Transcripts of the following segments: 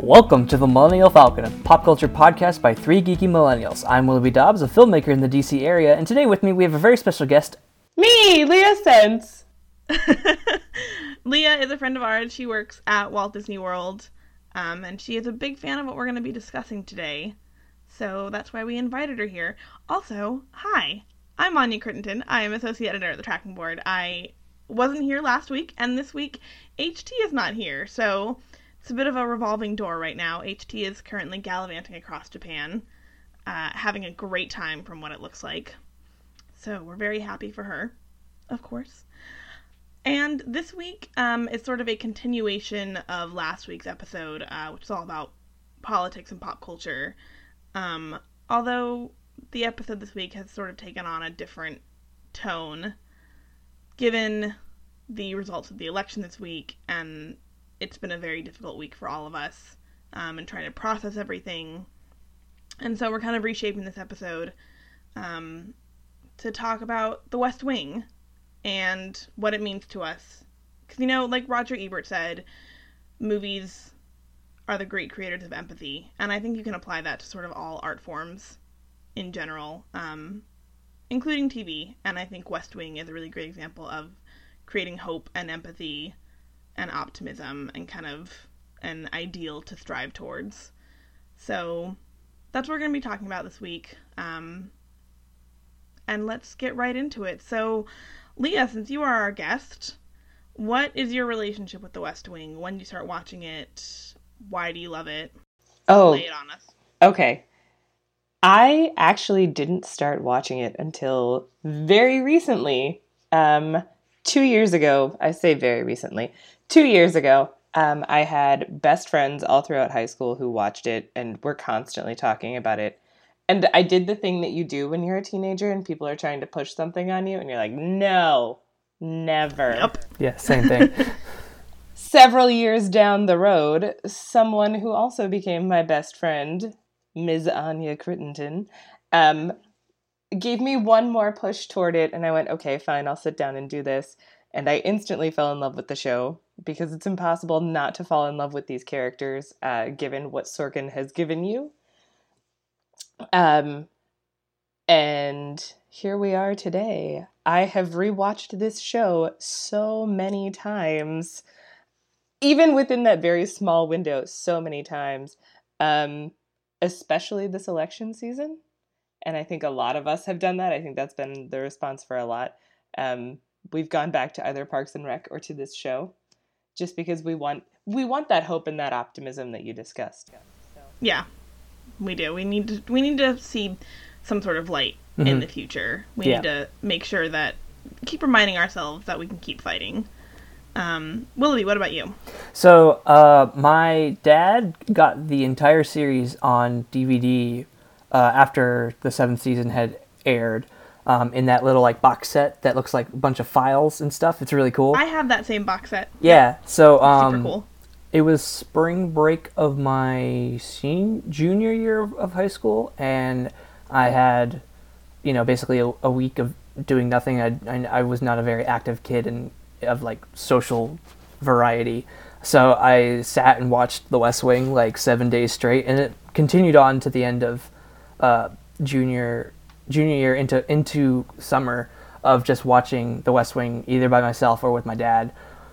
Welcome to the Millennial Falcon, a pop culture podcast by three geeky millennials. I'm Willoughby Dobbs, a filmmaker in the DC area, and today with me we have a very special guest. Me, Leah Sence. Leah is a friend of ours. She works at Walt Disney World, um, and she is a big fan of what we're going to be discussing today. So that's why we invited her here. Also, hi, I'm Anya Crittenden. I am associate editor at the Tracking Board. I wasn't here last week, and this week HT is not here, so it's a bit of a revolving door right now. HT is currently gallivanting across Japan, uh, having a great time from what it looks like. So we're very happy for her, of course. And this week um, is sort of a continuation of last week's episode, uh, which is all about politics and pop culture. Um, although the episode this week has sort of taken on a different tone, given the results of the election this week, and it's been a very difficult week for all of us, um, and trying to process everything. And so we're kind of reshaping this episode um, to talk about The West Wing and what it means to us. Because, you know, like Roger Ebert said, movies are the great creators of empathy. And I think you can apply that to sort of all art forms in general, um, including TV. And I think West Wing is a really great example of creating hope and empathy and optimism and kind of an ideal to strive towards. So that's what we're going to be talking about this week. Um, and let's get right into it. So, Leah, since you are our guest, what is your relationship with The West Wing? When did you start watching it? Why do you love it? Oh, Lay it on us. okay. I actually didn't start watching it until very recently. Um, two years ago, I say very recently, two years ago, um, I had best friends all throughout high school who watched it and were constantly talking about it. And I did the thing that you do when you're a teenager and people are trying to push something on you, and you're like, no, never. Yep. Yeah, same thing. Several years down the road, someone who also became my best friend, Ms. Anya Crittenden, um, gave me one more push toward it, and I went, okay, fine, I'll sit down and do this. And I instantly fell in love with the show because it's impossible not to fall in love with these characters, uh, given what Sorkin has given you. Um, and here we are today. I have rewatched this show so many times, even within that very small window, so many times, um, especially this election season. And I think a lot of us have done that. I think that's been the response for a lot. Um, we've gone back to either Parks and Rec or to this show, just because we want we want that hope and that optimism that you discussed. Yeah, we do. We need to. We need to see some sort of light in the future. We Yeah. need to make sure that keep reminding ourselves that we can keep fighting. Um, Willoughby, what about you? So, uh, my dad got the entire series on DVD uh, after the seventh season had aired um, in that little like box set that looks like a bunch of files and stuff. It's really cool. I have that same box set. yeah. So, um, Super cool. it was spring break of my senior junior year of, high school, and I had, you know, basically a, a week of doing nothing. I, I, I was not a very active kid and of like social variety, so I sat and watched The West Wing like seven days straight, and it continued on to the end of uh, junior junior year into into summer of just watching The West Wing either by myself or with my dad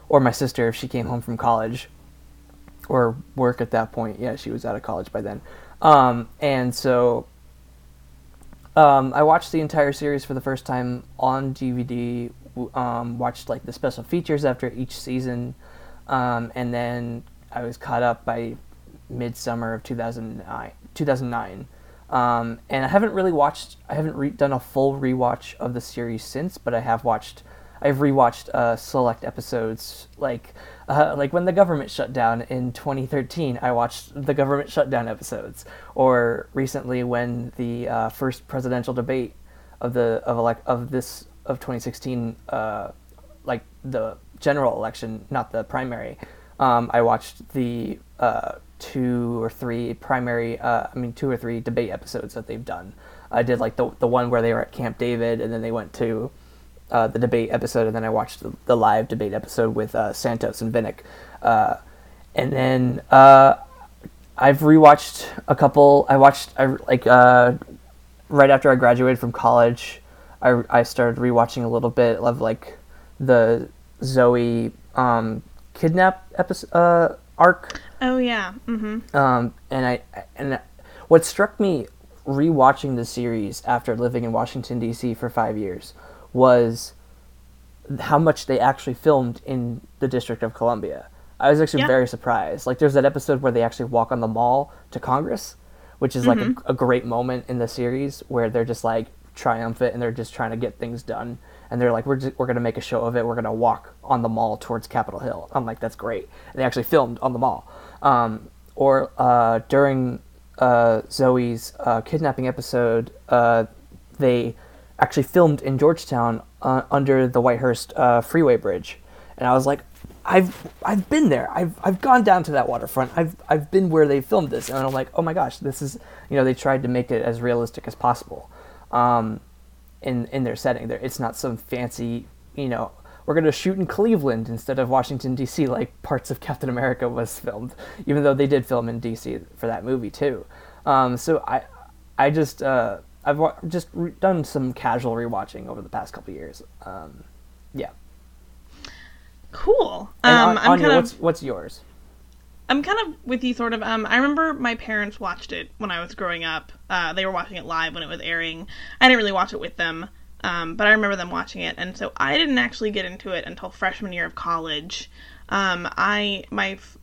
or my sister if she came home from college or work at that point. Yeah, she was out of college by then. Um, and so um, I watched the entire series for the first time on DVD. Um, watched like the special features after each season, um, and then I was caught up by midsummer of 2009. 2009. Um, and I haven't really watched. I haven't re- done a full rewatch of the series since, but I have watched. I've rewatched uh, select episodes, like uh, like when the government shut down in 2013. I watched the government shutdown episodes, or recently when the uh, first presidential debate of the of elect of this of 2016, uh, like the general election, not the primary. Um, I watched the uh, two or three primary, uh, I mean, two or three debate episodes that they've done. I did like the the one where they were at Camp David, and then they went to uh, the debate episode, and then I watched the, the live debate episode with uh, Santos and Vinnick. Uh, and then uh, I've rewatched a couple. I watched I like uh, right after I graduated from college. I, I started rewatching a little bit of like the Zoe um, kidnap episode uh, arc. Oh yeah. Mm-hmm. Um, and I and what struck me rewatching the series after living in Washington D.C. for five years was how much they actually filmed in the District of Columbia. I was actually Yeah. very surprised. Like, there's that episode where they actually walk on the mall to Congress, which is like a, a great moment in the series where they're just like triumphant and they're just trying to get things done. And they're like, we're just, we're gonna make a show of it. We're gonna walk on the mall towards Capitol Hill. I'm like, that's great. And they actually filmed on the mall. Um, or uh, during uh, Zoe's uh, kidnapping episode, uh, they actually filmed in Georgetown uh, under the Whitehurst uh, Freeway Bridge, and I was like, I've I've been there. I've I've gone down to that waterfront. I've I've been where they filmed this, and I'm like, oh my gosh, this is you know they tried to make it as realistic as possible, um, in in their setting. There, it's not some fancy you know. We're gonna shoot in Cleveland instead of Washington D.C. like parts of Captain America was filmed, even though they did film in D.C. for that movie too. Um, so I, I just uh, I've wa- just re- done some casual rewatching over the past couple years. Um, yeah. Cool. Um, An- I'm Anya, kind of what's what's yours? I'm kind of with you, sort of. Um, I remember my parents watched it when I was growing up. Uh, they were watching it live when it was airing. I didn't really watch it with them, um, but I remember them watching it, and so I didn't actually get into it until freshman year of college. Um, I my f-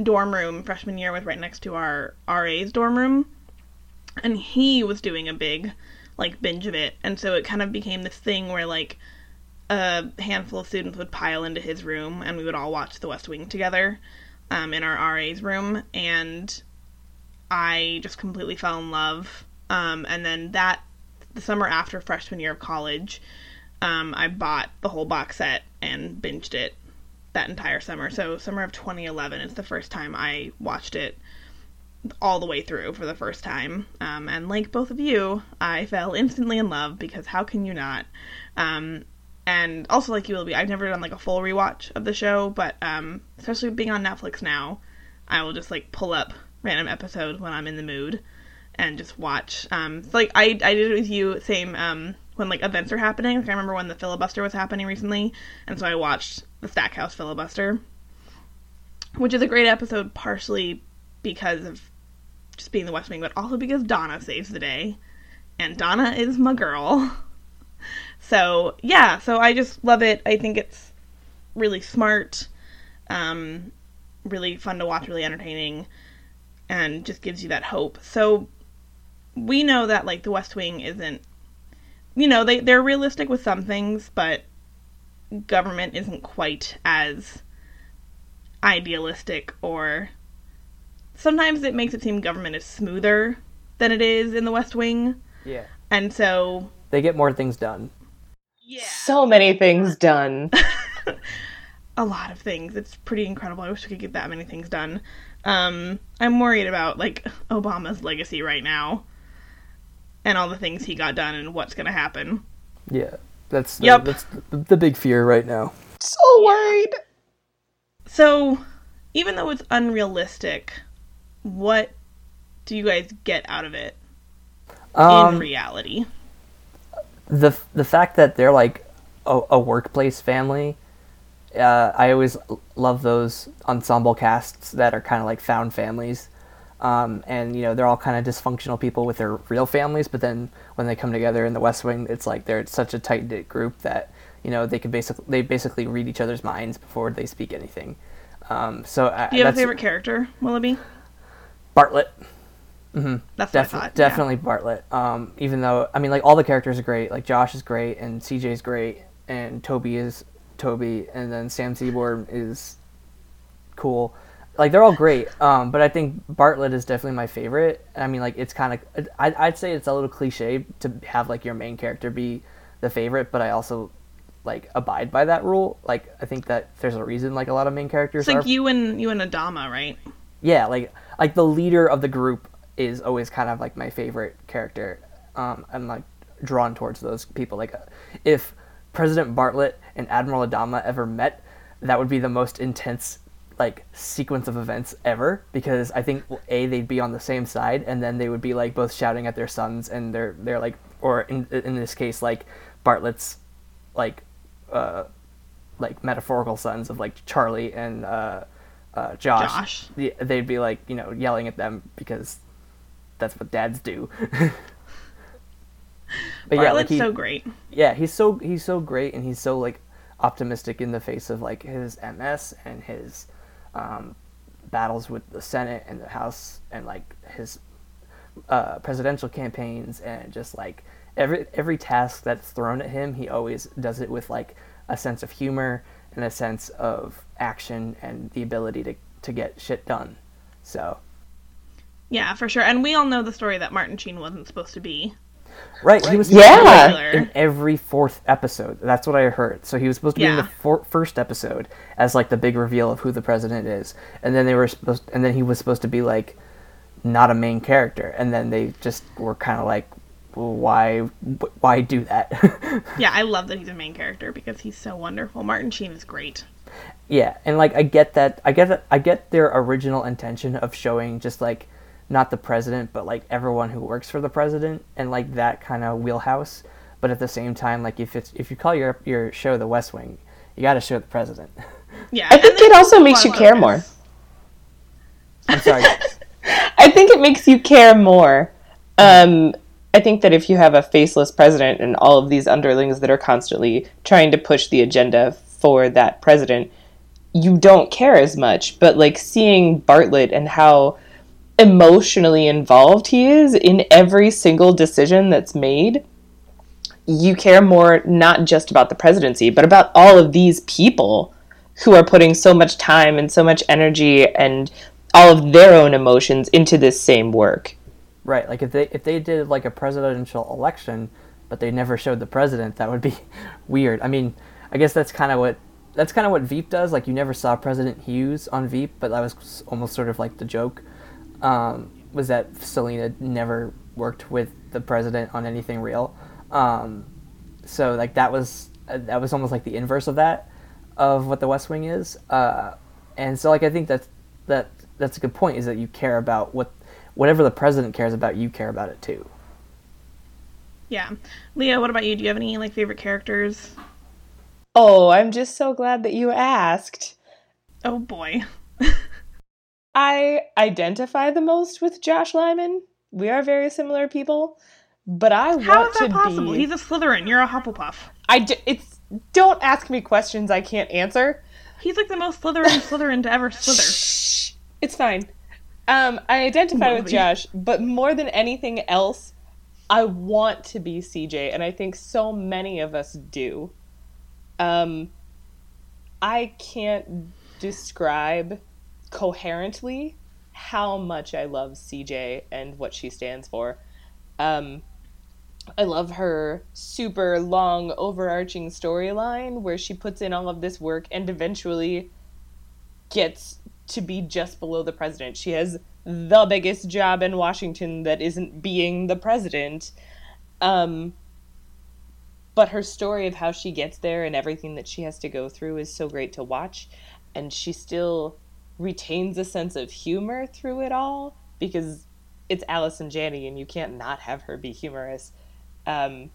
dorm room freshman year was right next to our RA's dorm room, and he was doing a big like binge of it, and so it kind of became this thing where like a handful of students would pile into his room, and we would all watch The West Wing together um, in our RA's room, and I just completely fell in love. Um, and then that, the summer after freshman year of college, um, I bought the whole box set and binged it that entire summer. So, summer of 2011 is the first time I watched it all the way through for the first time. Um, and like both of you, I fell instantly in love because how can you not? Um, and also like you will be i've never done like a full rewatch of the show but um especially being on netflix now i will just like pull up random episode when i'm in the mood and just watch um so, like i i did it with you same um when like events are happening. Like i remember when the filibuster was happening recently and so i watched the stackhouse filibuster which is a great episode partially because of just being the west wing but also because donna saves the day and donna is my girl. So yeah, so I just love it. I think it's really smart, um, really fun to watch, really entertaining, and just gives you that hope. So we know that like the West Wing isn't, you know, they they're realistic with some things, but government isn't quite as idealistic or sometimes it makes it seem government is smoother than it is in the West Wing. Yeah. And so They get more things done. Yeah. So many things done. a lot of things. It's pretty incredible. I wish we could get that many things done. Um, I'm worried about like Obama's legacy right now, and all the things he got done and what's gonna happen. Yeah. That's the, Yep. that's the, the big fear right now. so worried. So, even though it's unrealistic, what do you guys get out of it in Um, reality? the the fact that they're like a, a workplace family uh, i always love those ensemble casts that are kind of like found families um, and you know they're all kind of dysfunctional people with their real families but then when they come together in the west wing it's like they're such a tight knit group that you know they can basically they basically read each other's minds before they speak anything um, so I, Do you have a favorite character, Willoughby? bartlet That's Def- what I thought. yeah. definitely Bartlet. Um, even though I mean, like all the characters are great. Like Josh is great, and CJ's great, and Toby is Toby, and then Sam Seaborn is cool. Like they're all great. Um, but I think Bartlet is definitely my favorite. I mean, like it's kind of I'd say it's a little cliche to have like your main character be the favorite, but I also like abide by that rule. Like I think that there's a reason like a lot of main characters It's are like you and you and Adama, right? yeah like like the leader of the group is always kind of like my favorite character um i'm like drawn towards those people like if president bartlet and admiral adama ever met that would be the most intense like sequence of events ever because I think well, a they'd be on the same side and then they would be like both shouting at their sons and they're they're like or in in this case like Bartlet's like uh like metaphorical sons of like Charlie and uh, uh Josh, Josh. they'd be like you know yelling at them because that's what dads do. but yeah, like he, so great. yeah, he's so he's so great, and he's so like optimistic in the face of like his MS and his um, battles with the Senate and the House, and like his uh, presidential campaigns, and just like every every task that's thrown at him, he always does it with like a sense of humor and a sense of action and the ability to to get shit done. So Yeah, for sure. And we all know the story that Martin Sheen wasn't supposed to be. Right, he was Yeah. Spoiler. in every fourth episode. That's what I heard. So he was supposed to be in the for- first episode as like the big reveal of who the president is, and then they were supposed, and then he was supposed to be like not a main character, and then they just were kind of like, well, why, why do that? Yeah, I love that he's a main character because he's so wonderful. Martin Sheen is great. yeah, and like I get that, I get that, I get their original intention of showing just like not the president, but like everyone who works for the president, and like that kind of wheelhouse. But at the same time, like if it's if you call your your show The West Wing, you got to show the president. Yeah, I think it also makes you care more. I'm sorry. I think it makes you care more. Um, I think that if you have a faceless president and all of these underlings that are constantly trying to push the agenda for that president, you don't care as much. But like seeing Bartlet and how emotionally involved he is in every single decision that's made, you care more not just about the presidency, but about all of these people who are putting so much time and so much energy and all of their own emotions into this same work. right. Like if they if they did like a presidential election, but they never showed the president, that would be weird. I mean, I guess that's kind of what that's kind of what Veep does. Like you never saw President Hughes on Veep, but that was almost sort of like the joke. Um, was that Selina never worked with the president on anything real? Um, so like that was uh, that was almost like the inverse of that of what the West Wing is. Uh, and so like I think that's that that's a good point is that you care about what whatever the president cares about, you care about it too. Yeah, Leah, what about you? Do you have any like favorite characters? Oh, I'm just so glad that you asked. Oh boy. I identify the most with Josh Lyman. We are very similar people, but I How want is that to possible? be. He's a Slytherin. You're a Hufflepuff. I d- it's don't ask me questions I can't answer. He's like the most Slytherin Slytherin to ever slither. Shh, it's fine. Um, I identify with Josh, but more than anything else, I want to be CJ, and I think so many of us do. Um, I can't describe coherently how much I love CJ and what she stands for. Um, I love her super long, overarching storyline where she puts in all of this work and eventually gets to be just below the president. She has the biggest job in Washington that isn't being the president. Um, but her story of how she gets there and everything that she has to go through is so great to watch. And she still retains a sense of humor through it all because it's Allison Janney and you can't not have her be humorous. Um,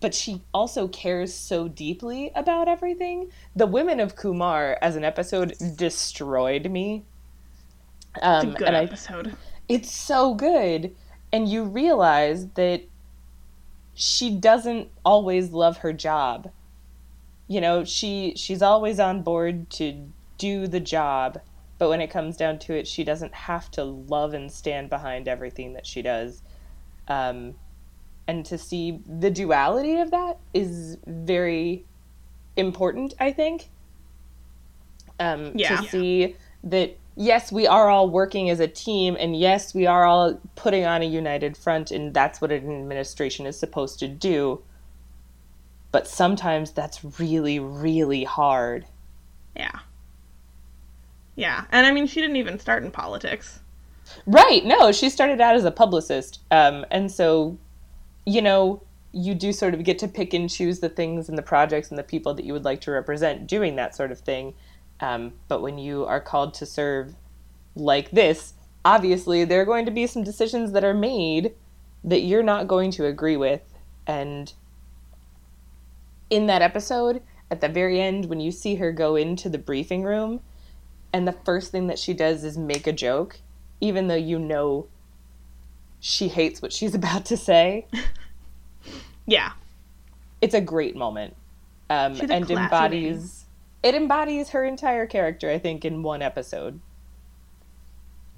but she also cares so deeply about everything. The Women of Qumar as an episode destroyed me. It's Um, a good and I, episode. it's so good, and you realize that she doesn't always love her job. You know, she she's always on board to do the job, but when it comes down to it, she doesn't have to love and stand behind everything that she does. Um, and to see the duality of that is very important, I think. Um, Yeah. To see that, yes, we are all working as a team, and yes, we are all putting on a united front, and that's what an administration is supposed to do. But sometimes that's really, really hard. Yeah. Yeah, and I mean, she didn't even start in politics. Right. No, she started out as a publicist. Um, and so, you know, you do sort of get to pick and choose the things and the projects and the people that you would like to represent doing that sort of thing. Um, but when you are called to serve like this, obviously there are going to be some decisions that are made that you're not going to agree with. And in that episode, at the very end, when you see her go into the briefing room, and the first thing that she does is make a joke, even though you know she hates what she's about to say. Yeah. It's a great moment. Um, and embodies it embodies her entire character, I think, in one episode.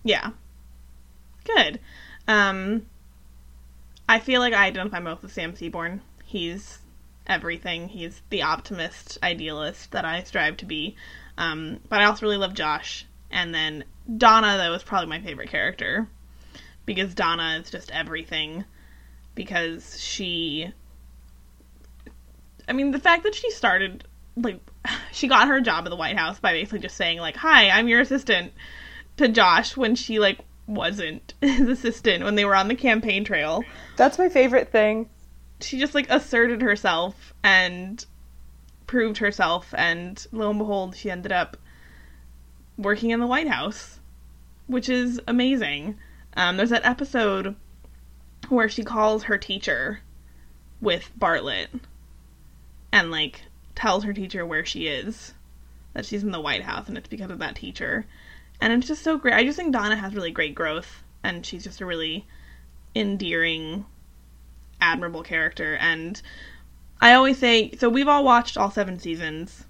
Yeah. Good. Um I feel like I identify most with Sam Seaborn. He's everything. He's the optimist, idealist that I strive to be. Um, but I also really love Josh. And then Donna, though, is probably my favorite character because Donna is just everything. Because she, I mean, the fact that she started like she got her job at the White House by basically just saying like, "Hi, I'm your assistant," to Josh when she like wasn't his assistant when they were on the campaign trail That's my favorite thing. she just like asserted herself and proved herself and lo and behold she ended up working in the white house which is amazing. Um, there's that episode where she calls her teacher with bartlet and like tells her teacher where she is that she's in the white house and it's because of that teacher. And it's just so great. I just think donna has really great growth and she's just a really endearing admirable character. And I always say so we've all watched all seven seasons.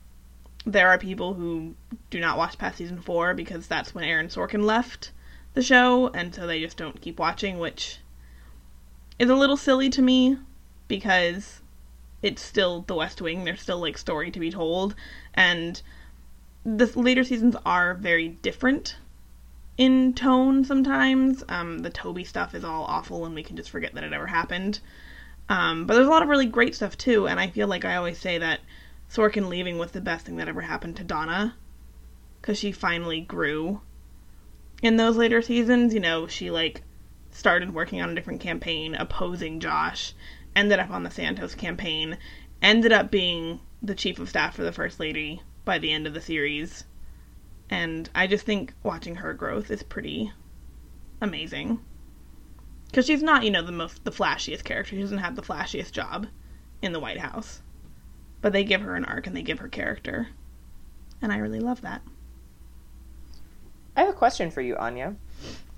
There are people who do not watch past season 4 because that's when Aaron Sorkin left the show and so they just don't keep watching which is a little silly to me because it's still the West Wing, there's still like story to be told and the later seasons are very different in tone sometimes. Um, the Toby stuff is all awful and we can just forget that it ever happened. Um, but there's a lot of really great stuff too, and I feel like I always say that Sorkin leaving was the best thing that ever happened to Donna because she finally grew in those later seasons. You know, she like started working on a different campaign opposing Josh, ended up on the Santos campaign, ended up being the chief of staff for the first lady by the end of the series. And I just think watching her growth is pretty amazing because she's not you know the most the flashiest character. She doesn't have the flashiest job in the white house. But they give her an arc and they give her character. And i really love that. I have a question for you, Anya.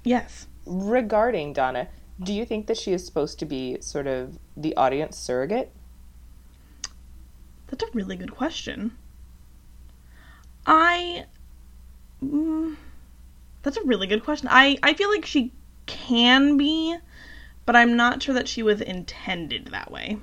yes. Regarding Donna, do you think that she is supposed to be sort of the audience surrogate? that's a really good question. I mm, that's a really good question. I i feel like she can be but i'm not sure that she was intended that way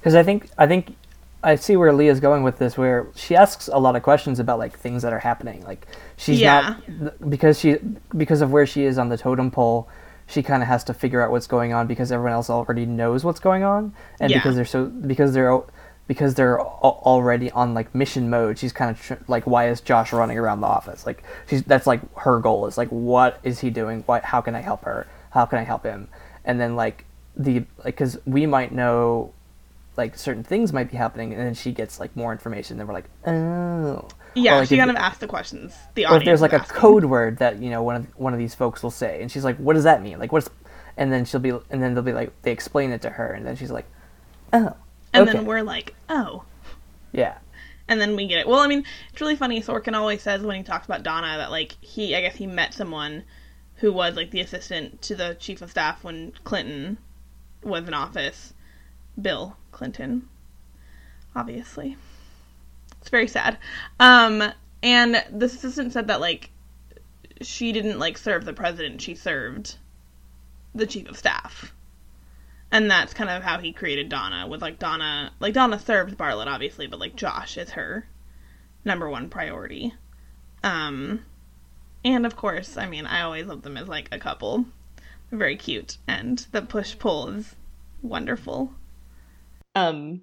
because I think I think I see where Leah's going with this, where she asks a lot of questions about like things that are happening. Like she's Yeah. not because she because of where she is on the totem pole. She kind of has to figure out what's going on because everyone else already knows what's going on, and Yeah. because they're so because they're because they're already on like mission mode. She's kind of tr- like, why is Josh running around the office? Like she's that's like her goal is like, what is he doing? What how can I help her? How can I help him? And then like the like because we might know like certain things might be happening, and then she gets like more information. Then we're like, oh, yeah Or, like, she kind of asked the questions the or if there's like a asking. code word that you know one of one of these folks will say, and she's like, what does that mean? Like what's, and then she'll be, and then they'll be like, they explain it to her, and then she's like, oh, and okay. then we're like oh yeah, and then we get it. Well, I mean, it's really funny. Sorkin always says when he talks about Donna that like he, I guess he met someone who was like the assistant to the chief of staff when Clinton was in office, Bill Clinton. Obviously, it's very sad. Um, and the assistant said that like she didn't like serve the president; she served the chief of staff and that's kind of how he created Donna. With like Donna, like Donna serves Bartlet obviously, but like Josh is her number one priority. Um, and of course, I mean, I always love them as like a couple. They're very cute, and the push pull is wonderful. Um,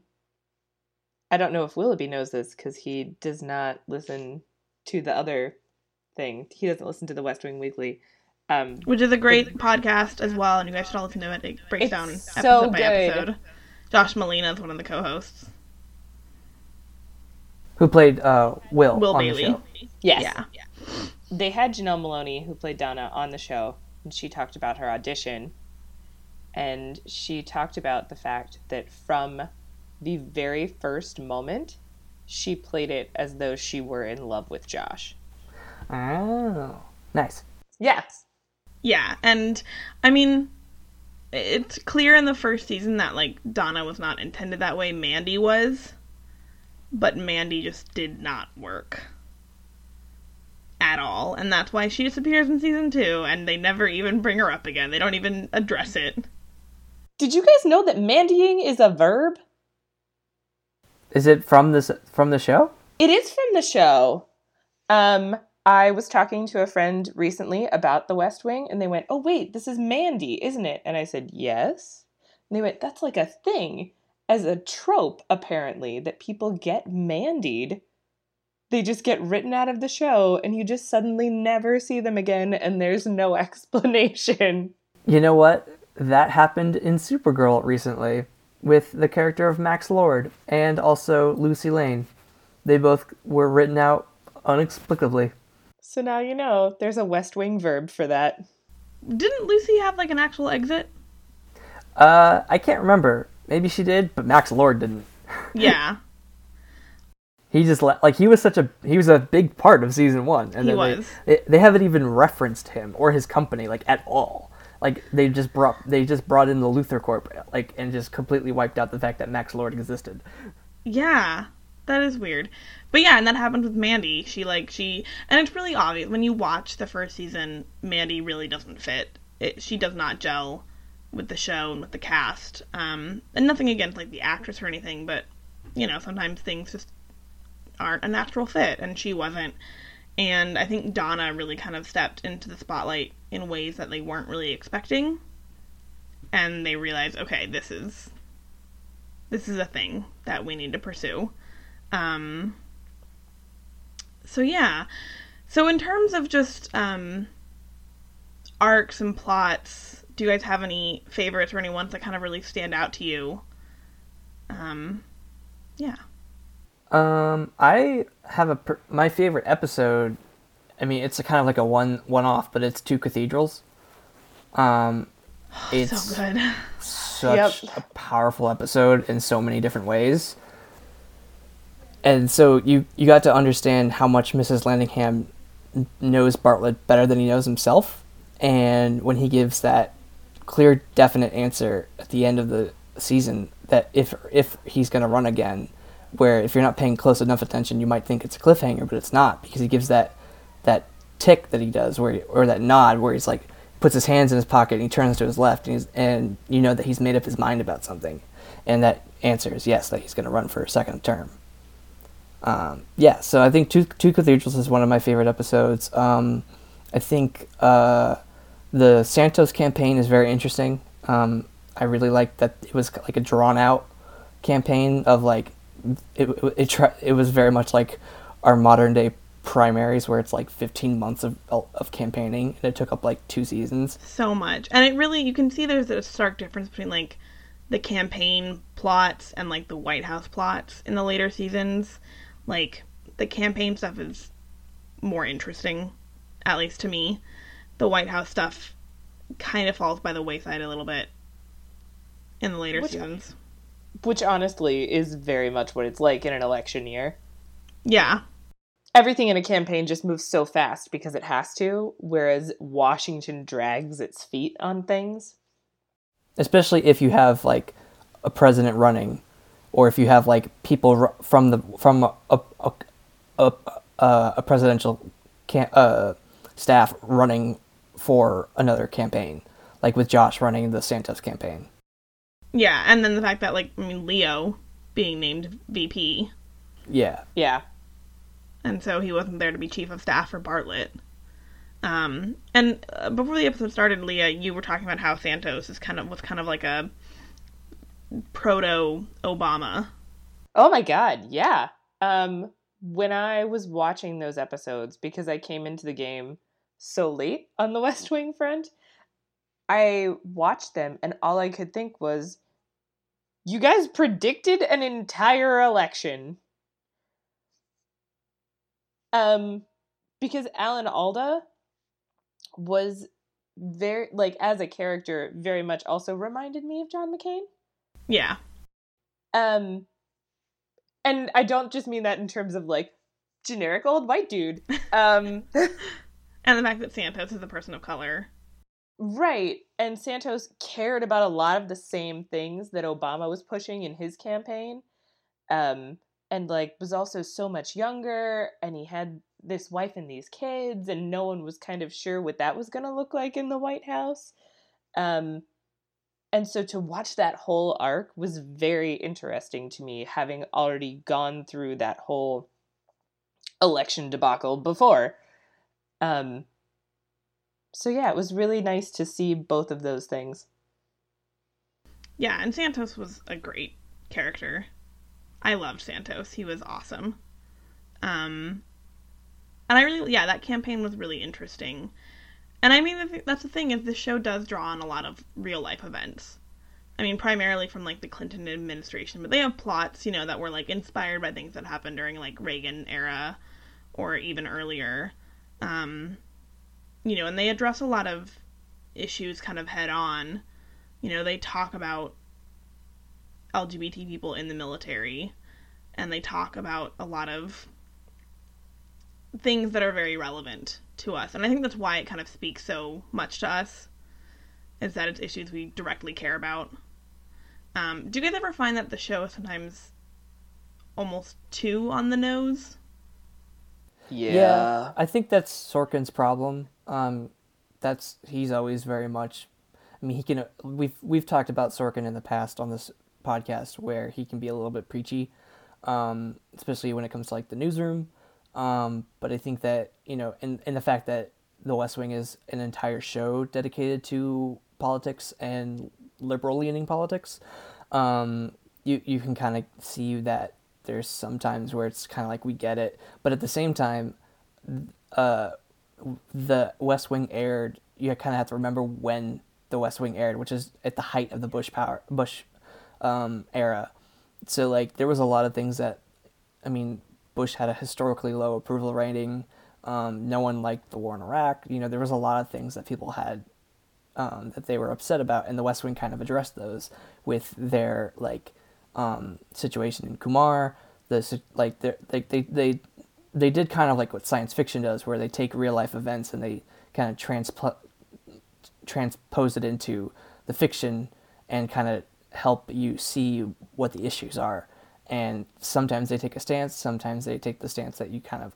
I don't know if Willoughby knows this because he does not listen to the other thing. He doesn't listen to the West Wing Weekly. Um, Which is a great podcast as well, and you guys should all listen to it. It breaks It's down so episode by good. episode. Josh Malina is one of the co-hosts. Who played uh, Will, Will on Bailey. the show? Yes. Yeah. They had Janel Moloney, who played Donna, on the show, and she talked about her audition. And she talked about the fact that from the very first moment, she played it as though she were in love with Josh. Oh, nice. Yes. Yeah, and I mean, it's clear in the first season that like Donna was not intended that way. Mandy was, but Mandy just did not work at all, and that's why she disappears in season two, and they never even bring her up again. They don't even address it. Did you guys know that mandying is a verb? Is it from this from the show? It is from the show. Um, I was talking to a friend recently about the West Wing, and they went, "Oh wait, this is Mandy, isn't it?" And I said, "Yes." And they went, "That's like a thing, as a trope, apparently, that people get mandied. They just get written out of the show, and you just suddenly never see them again, and there's no explanation." You know what? That happened in Supergirl recently with the character of Max Lord and also Lucy Lane. They both were written out inexplicably. So now you know there's a West Wing verb for that. Didn't Lucy have like an actual exit? Uh, I can't remember. Maybe she did, but Max Lord didn't. Yeah, He just le- like he was such a he was a big part of season one, and He then they- They, they haven't even referenced him or his company like at all. Like they just brought they just brought in the Luthor Corp like and just completely wiped out the fact that Max Lord existed. Yeah, that is weird. But yeah, and that happened with Mandy. She like she and it's really obvious when you watch the first season, Mandy really doesn't fit. It, she does not gel with the show and with the cast. Um and nothing against like the actress or anything, but you know, sometimes things just aren't a natural fit and she wasn't. And I think Donna really kind of stepped into the spotlight in ways that they weren't really expecting. And they realized, okay, this is this is a thing that we need to pursue. Um, so yeah. So in terms of just um, arcs and plots, do you guys have any favorites or any ones that kind of really stand out to you? Um, yeah. Um, I have a per- my favorite episode. I mean, it's a kind of like a one one off, but it's two cathedrals. Um, it's so good. such Yep. a powerful episode in so many different ways. And so you you got to understand how much Mrs. Landingham knows Bartlet better than he knows himself, and when he gives that clear, definite answer at the end of the season that if if he's going to run again, where if you're not paying close enough attention, you might think it's a cliffhanger, but it's not because he gives that that tick that he does, where he, or that nod where he's like puts his hands in his pocket and he turns to his left, and and you know that he's made up his mind about something, and that answer is yes, that he's going to run for a second term. Um, yeah, so I think two two cathedrals is one of my favorite episodes. Um, I think uh, the Santos campaign is very interesting. Um, I really like that it was like a drawn out campaign of like it it it, it was very much like our modern day primaries where it's like 15 months of of campaigning and it took up like two seasons. so much and it really you can see there's a stark difference between like the campaign plots and like the white house plots in the later seasons like the campaign stuff is more interesting at least to me the white house stuff kind of falls by the wayside a little bit in the later Which- seasons Which honestly is very much what it's like in an election year. yeah Everything in a campaign just moves so fast because it has to, whereas Washington drags its feet on things. especially if you have like a president running or if you have like people ru- from the from a a, a, a, a, a presidential can, uh, staff running for another campaign like with Josh running the Santos campaign yeah and then the fact that like i mean leo being named vp yeah Yeah. and so he wasn't there to be chief of staff for Bartlet. Um, and uh, before the episode started, Leah, you were talking about how Santos is kind of was kind of like a proto Obama. Oh my god, yeah. Um when I was watching those episodes because I came into the game so late on the West Wing front, I watched them and all I could think was you guys predicted an entire election. Um, because Alan Alda was very like as a character very much also reminded me of John McCain. Yeah. Um and I don't just mean that in terms of like generic old white dude. Um and the fact that Santos is a person of color. Right. And Santos cared about a lot of the same things that Obama was pushing in his campaign. Um and like was also so much younger and he had this wife and these kids and no one was kind of sure what that was going to look like in the white house um and so to watch that whole arc was very interesting to me having already gone through that whole election debacle before um so yeah it was really nice to see both of those things yeah and santos was a great character I loved Santos. He was awesome. Um, and I really, yeah, that campaign was really interesting. And I mean, that's the thing is the show does draw on a lot of real life events. I mean, primarily from like the Clinton administration, but they have plots, you know, that were like inspired by things that happened during like Reagan era or even earlier. Um, you know, and they address a lot of issues kind of head on. You know, they talk about LGBT people in the military, and they talk about a lot of things that are very relevant to us. And I think that's why it kind of speaks so much to us, is that it's issues we directly care about. Um, do you guys ever find that the show is sometimes almost too on the nose? Yeah. yeah I think that's Sorkin's problem. Um, that's he's always very much. I mean, he can. We've we've talked about Sorkin in the past on this podcast where he can be a little bit preachy, um, especially when it comes to like the newsroom. Um, but I think that you know, in in the fact that The West Wing is an entire show dedicated to politics and liberal leaning politics, um, you you can kind of see that there's some times where it's kind of like we get it, but at the same time, uh, the West Wing aired. You kind of have to remember when the West Wing aired, which is at the height of the Bush power Bush um, era. So like there was a lot of things that, I mean, Bush had a historically low approval rating. Um, no one liked the war in Iraq. You know, there was a lot of things that people had um, that they were upset about, and the West Wing kind of addressed those with their like um, situation in Qumar. The like they they they they did kind of like what science fiction does, where they take real life events and they kind of transpl- transpose it into the fiction and kind of help you see what the issues are. And sometimes they take a stance, sometimes they take the stance that you kind of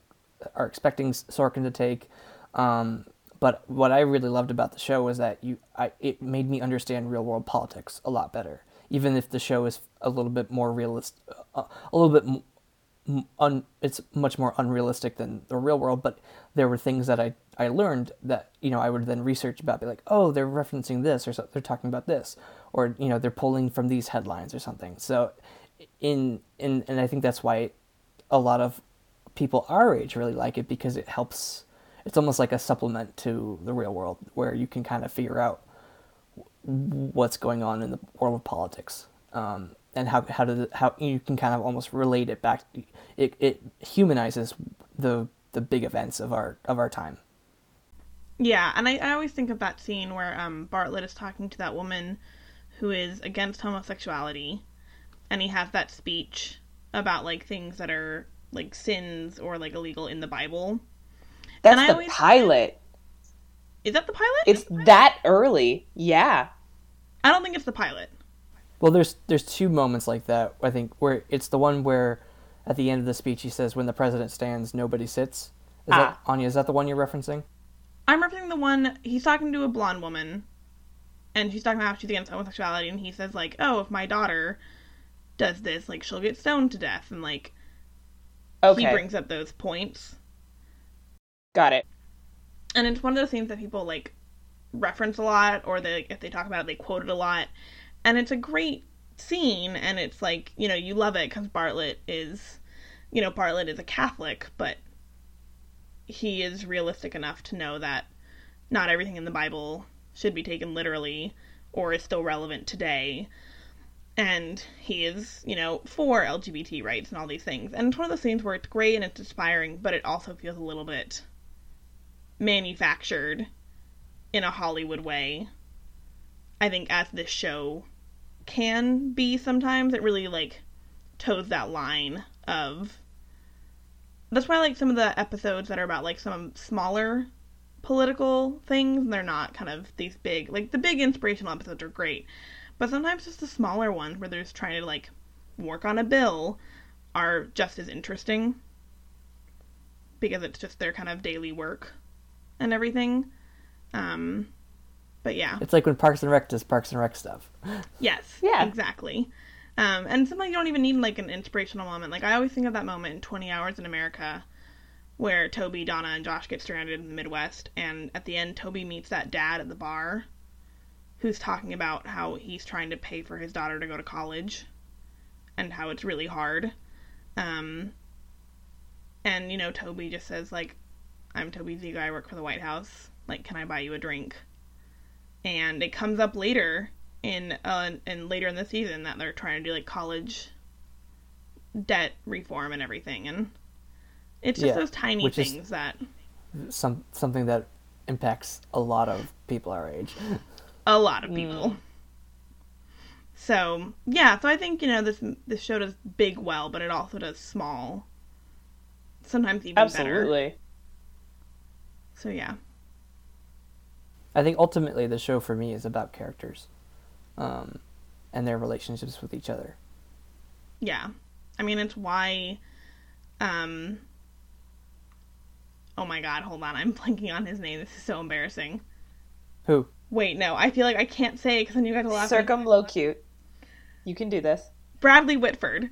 are expecting Sorkin to take. Um, but what I really loved about the show was that you, I, it made me understand real world politics a lot better. Even if the show is a little bit more realist, uh, a little bit un, it's much more unrealistic than the real world. But there were things that I, I learned that you know I would then research about, be like, oh, they're referencing this, or so, they're talking about this, or you know they're pulling from these headlines or something. So, in in and I think that's why a lot of people our age really like it because it helps. It's almost like a supplement to the real world where you can kind of figure out what's going on in the world of politics. Um, and how how how you can kind of almost relate it back. It it humanizes the the big events of our of our time. Yeah, and I, I always think of that scene where um, Bartlet is talking to that woman who is against homosexuality, and he has that speech about like things that are like sins or like illegal in the Bible. That's and the always, pilot. Is that the pilot? It's the pilot? that early. Yeah. I don't think it's the pilot. Well, there's there's two moments like that. I think where it's the one where at the end of the speech he says, "When the president stands, nobody sits." Is ah. that Anya? Is that the one you're referencing? I'm referencing the one he's talking to a blonde woman, and she's talking about how she's against homosexuality, and he says like, "Oh, if my daughter does this, like she'll get stoned to death," and like okay. he brings up those points. Got it. And it's one of those things that people like reference a lot, or they if they talk about it, they quote it a lot and it's a great scene and it's like you know you love it because Bartlet is you know Bartlet is a catholic but he is realistic enough to know that not everything in the bible should be taken literally or is still relevant today and he is, you know, for LGBT rights and all these things. And it's one of those things where it's great and it's inspiring, but it also feels a little bit manufactured in a Hollywood way. I think as this show can be sometimes, it really like toes that line of that's why I like some of the episodes that are about like some smaller political things. They're not kind of these big like the big inspirational episodes are great. But sometimes just the smaller ones where they're just trying to like work on a bill are just as interesting because it's just their kind of daily work and everything. Um, but yeah, It's like when Parks and Rec does Parks and Rec stuff. yes, Yeah. exactly. Um, and sometimes you don't even need like an inspirational moment. Like I always think of that moment in Twenty Hours in America, where Toby, Donna, and Josh get stranded in the Midwest, and at the end, Toby meets that dad at the bar, who's talking about how he's trying to pay for his daughter to go to college, and how it's really hard. Um, and you know, Toby just says like, "I'm Toby Ziegler. I work for the White House. Like, can I buy you a drink?" And it comes up later in uh, and later in the season that they're trying to do like college debt reform and everything, and it's just Yeah, those tiny things that Some something that impacts a lot of people our age. a lot of people. So yeah, so I think you know this this show does big well, but it also does small. Sometimes even better. Absolutely. So yeah, I think ultimately the show for me is about characters, um, and their relationships with each other. yeah. I mean, it's why. Um. Oh my God! Hold on, I'm blanking on his name. This is so embarrassing. Who? Wait, no, I feel like I can't say it because then you guys will laugh. Circumlocute. You can do this. Bradley Whitford.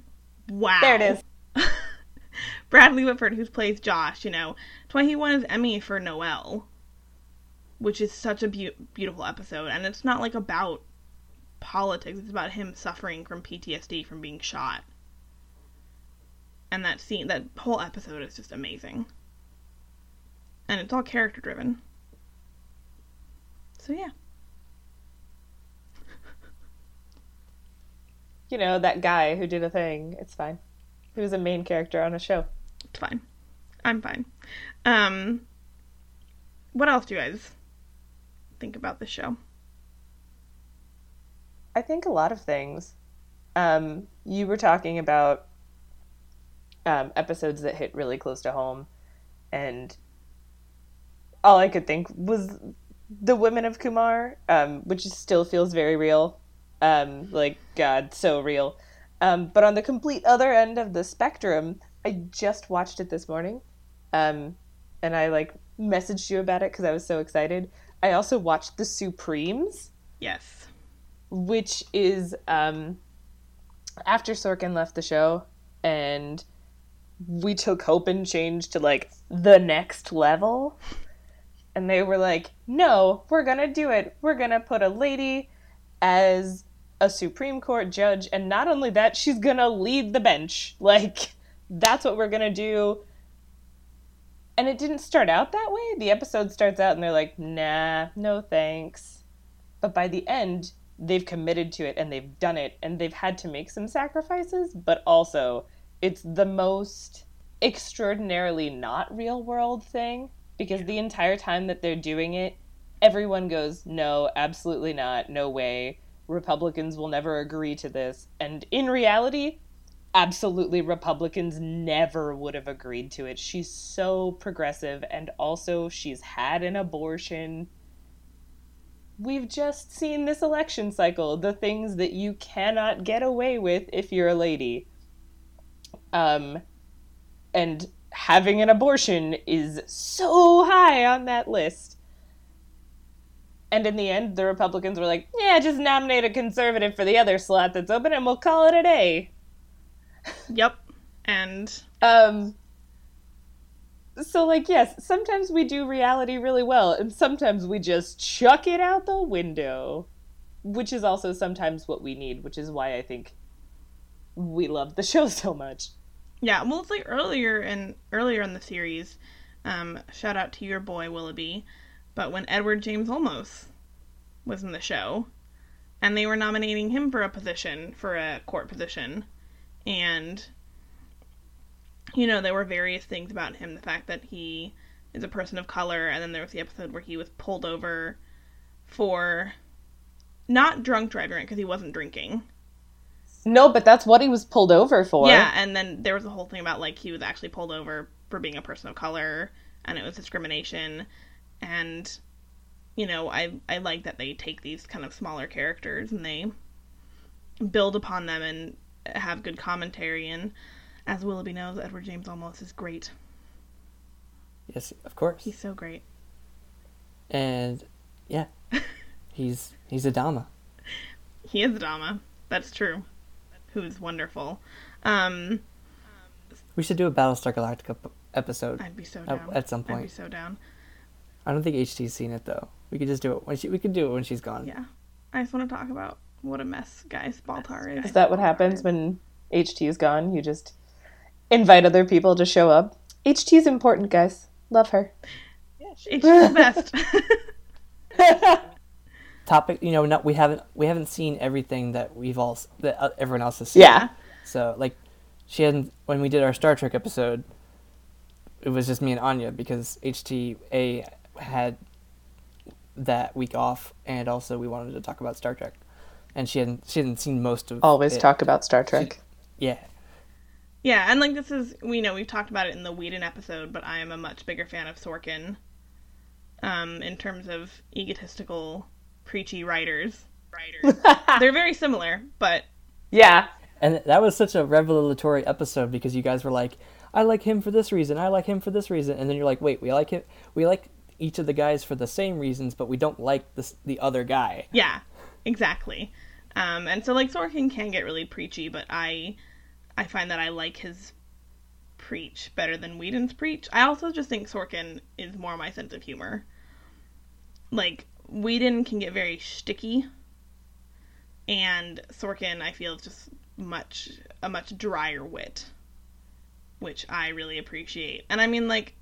Wow. There it is. Bradley Whitford, who plays Josh, you know, why he won his Emmy for Noel, which is such a beau- beautiful episode. And it's not like about politics, it's about him suffering from PTSD from being shot. And that scene, that whole episode is just amazing. And it's all character driven. So yeah. You know, that guy who did a thing. It's fine. He was a main character on a show. It's fine. I'm fine. Um, what else do you guys think about this show? I think a lot of things. Um, you were talking about um, episodes that hit really close to home, and all I could think was the women of Qumar, um, which still feels very real. Um, like God, so real. Um, but on the complete other end of the spectrum, I just watched it this morning, um, and I like messaged you about it because I was so excited. I also watched The Supremes Yes. which is um, after Sorkin left the show and we took Hope and Change to like the next level. And they were like, no, we're gonna do it. We're gonna put a lady as a Supreme Court judge, and not only that, she's gonna lead the bench. Like, that's what we're gonna do. And it didn't start out that way. The episode starts out and they're like, nah, no thanks. But by the end, they've committed to it and they've done it and they've had to make some sacrifices, but also it's the most extraordinarily not real world thing because the entire time that they're doing it, everyone goes, no, absolutely not, no way. Republicans will never agree to this. And in reality, absolutely Republicans never would have agreed to it. She's so progressive and also she's had an abortion we've just seen this election cycle the things that you cannot get away with if you're a lady um and having an abortion is so high on that list. And in the end the republicans were like yeah just nominate a conservative for the other slot that's open and we'll call it a day. Yep. And um so like yes sometimes we do reality really well and sometimes we just chuck it out the window which is also sometimes what we need which is why i think we love the show so much yeah, well, it's like earlier in earlier in the series. Um, shout out to your boy Willoughby, but when Edward James Olmos was in the show, and they were nominating him for a position, for a court position, and you know there were various things about him, the fact that he is a person of color, and then there was the episode where he was pulled over for not drunk driving because he wasn't drinking. No, but that's what he was pulled over for. Yeah, and then there was a whole thing about like he was actually pulled over for being a person of color and it was discrimination and you know, I I like that they take these kind of smaller characters and they build upon them and have good commentary and as Willoughby knows, Edward James Olmos is great. Yes, of course. He's so great. And yeah, he's he's Adama. He is Adama. That's true. Who's wonderful. Um, We should do a Battlestar Galactica p- episode I'd be so at, down. at some point. I'd be point. so down. I don't think HT's seen it though. We could just do it when she. We could do it when she's gone. Yeah. I just want to talk about what a mess guys Baltar is. Is that what happens when HT is gone? You just invite other people to show up. HT is important, guys. Love her. It's the best. Topic. You know, not we haven't we haven't seen everything that we've all that uh, everyone else has seen. yeah. So like, she hadn't when we did our Star Trek episode. It was just me and Anya because HTA had that week off, and also we wanted to talk about Star Trek, and she hadn't she hadn't seen most of. Always it. talk about Star Trek. Yeah, yeah, and like this is we know we've talked about it in the Whedon episode, but I am a much bigger fan of Sorkin. Um, in terms of egotistical, preachy writers. Writers. They're very similar, but Yeah. and that was such a revelatory episode because you guys were like, "I like him for this reason. I like him for this reason," and then you're like, "Wait, we like him. We like each of the guys for the same reasons, but we don't like this the other guy." yeah, exactly. Um, and so like Sorkin can get really preachy, but I I find that I like his preach better than Whedon's preach. I also just think Sorkin is more my sense of humor. Like Whedon can get very sticky, and Sorkin I feel is just much a much drier wit, which I really appreciate. And I mean like,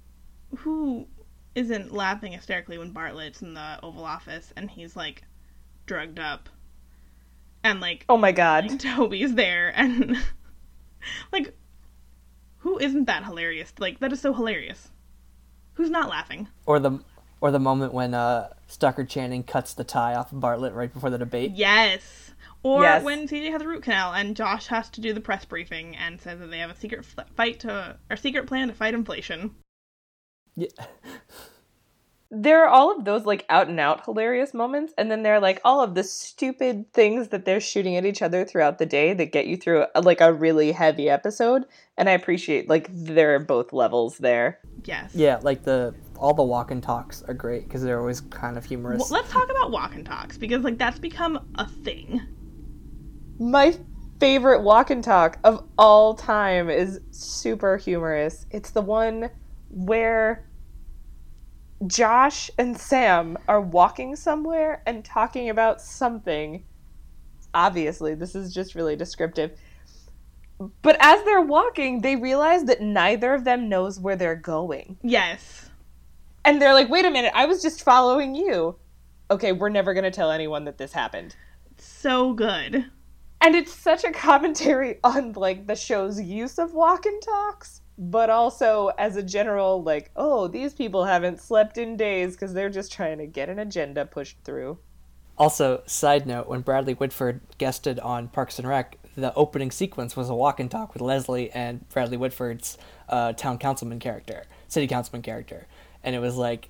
who isn't laughing hysterically when Bartlet's in the Oval Office and he's like drugged up, and like Oh my god. Toby's there and like who isn't that hilarious? Like that is so hilarious. Who's not laughing? Or the or the moment when uh, Stockard Channing cuts the tie off of Bartlet right before the debate. Yes. Or Yes. when CJ has a root canal and Josh has to do the press briefing and says that they have a secret f- fight to or secret plan to fight inflation. Yeah. There are all of those like out and out hilarious moments, and then there are like all of the stupid things that they're shooting at each other throughout the day that get you through a, like a really heavy episode. And I appreciate like there are both levels there. Yes. Yeah, like the all the walk and talks are great because they're always kind of humorous. Well, let's talk about walk and talks because like that's become a thing. My favorite walk and talk of all time is super humorous. It's the one where Josh and Sam are walking somewhere and talking about something. Obviously, this is just really descriptive. But as they're walking, they realize that neither of them knows where they're going. Yes. And they're like, wait a minute, I was just following you. Okay, we're never going to tell anyone that this happened. So good. And it's such a commentary on like the show's use of walk and talks, but also as a general like, oh, these people haven't slept in days because they're just trying to get an agenda pushed through. Also, side note: when Bradley Whitford guested on Parks and Rec, the opening sequence was a walk and talk with Leslie and Bradley Whitford's uh, town councilman character, city councilman character, and it was like,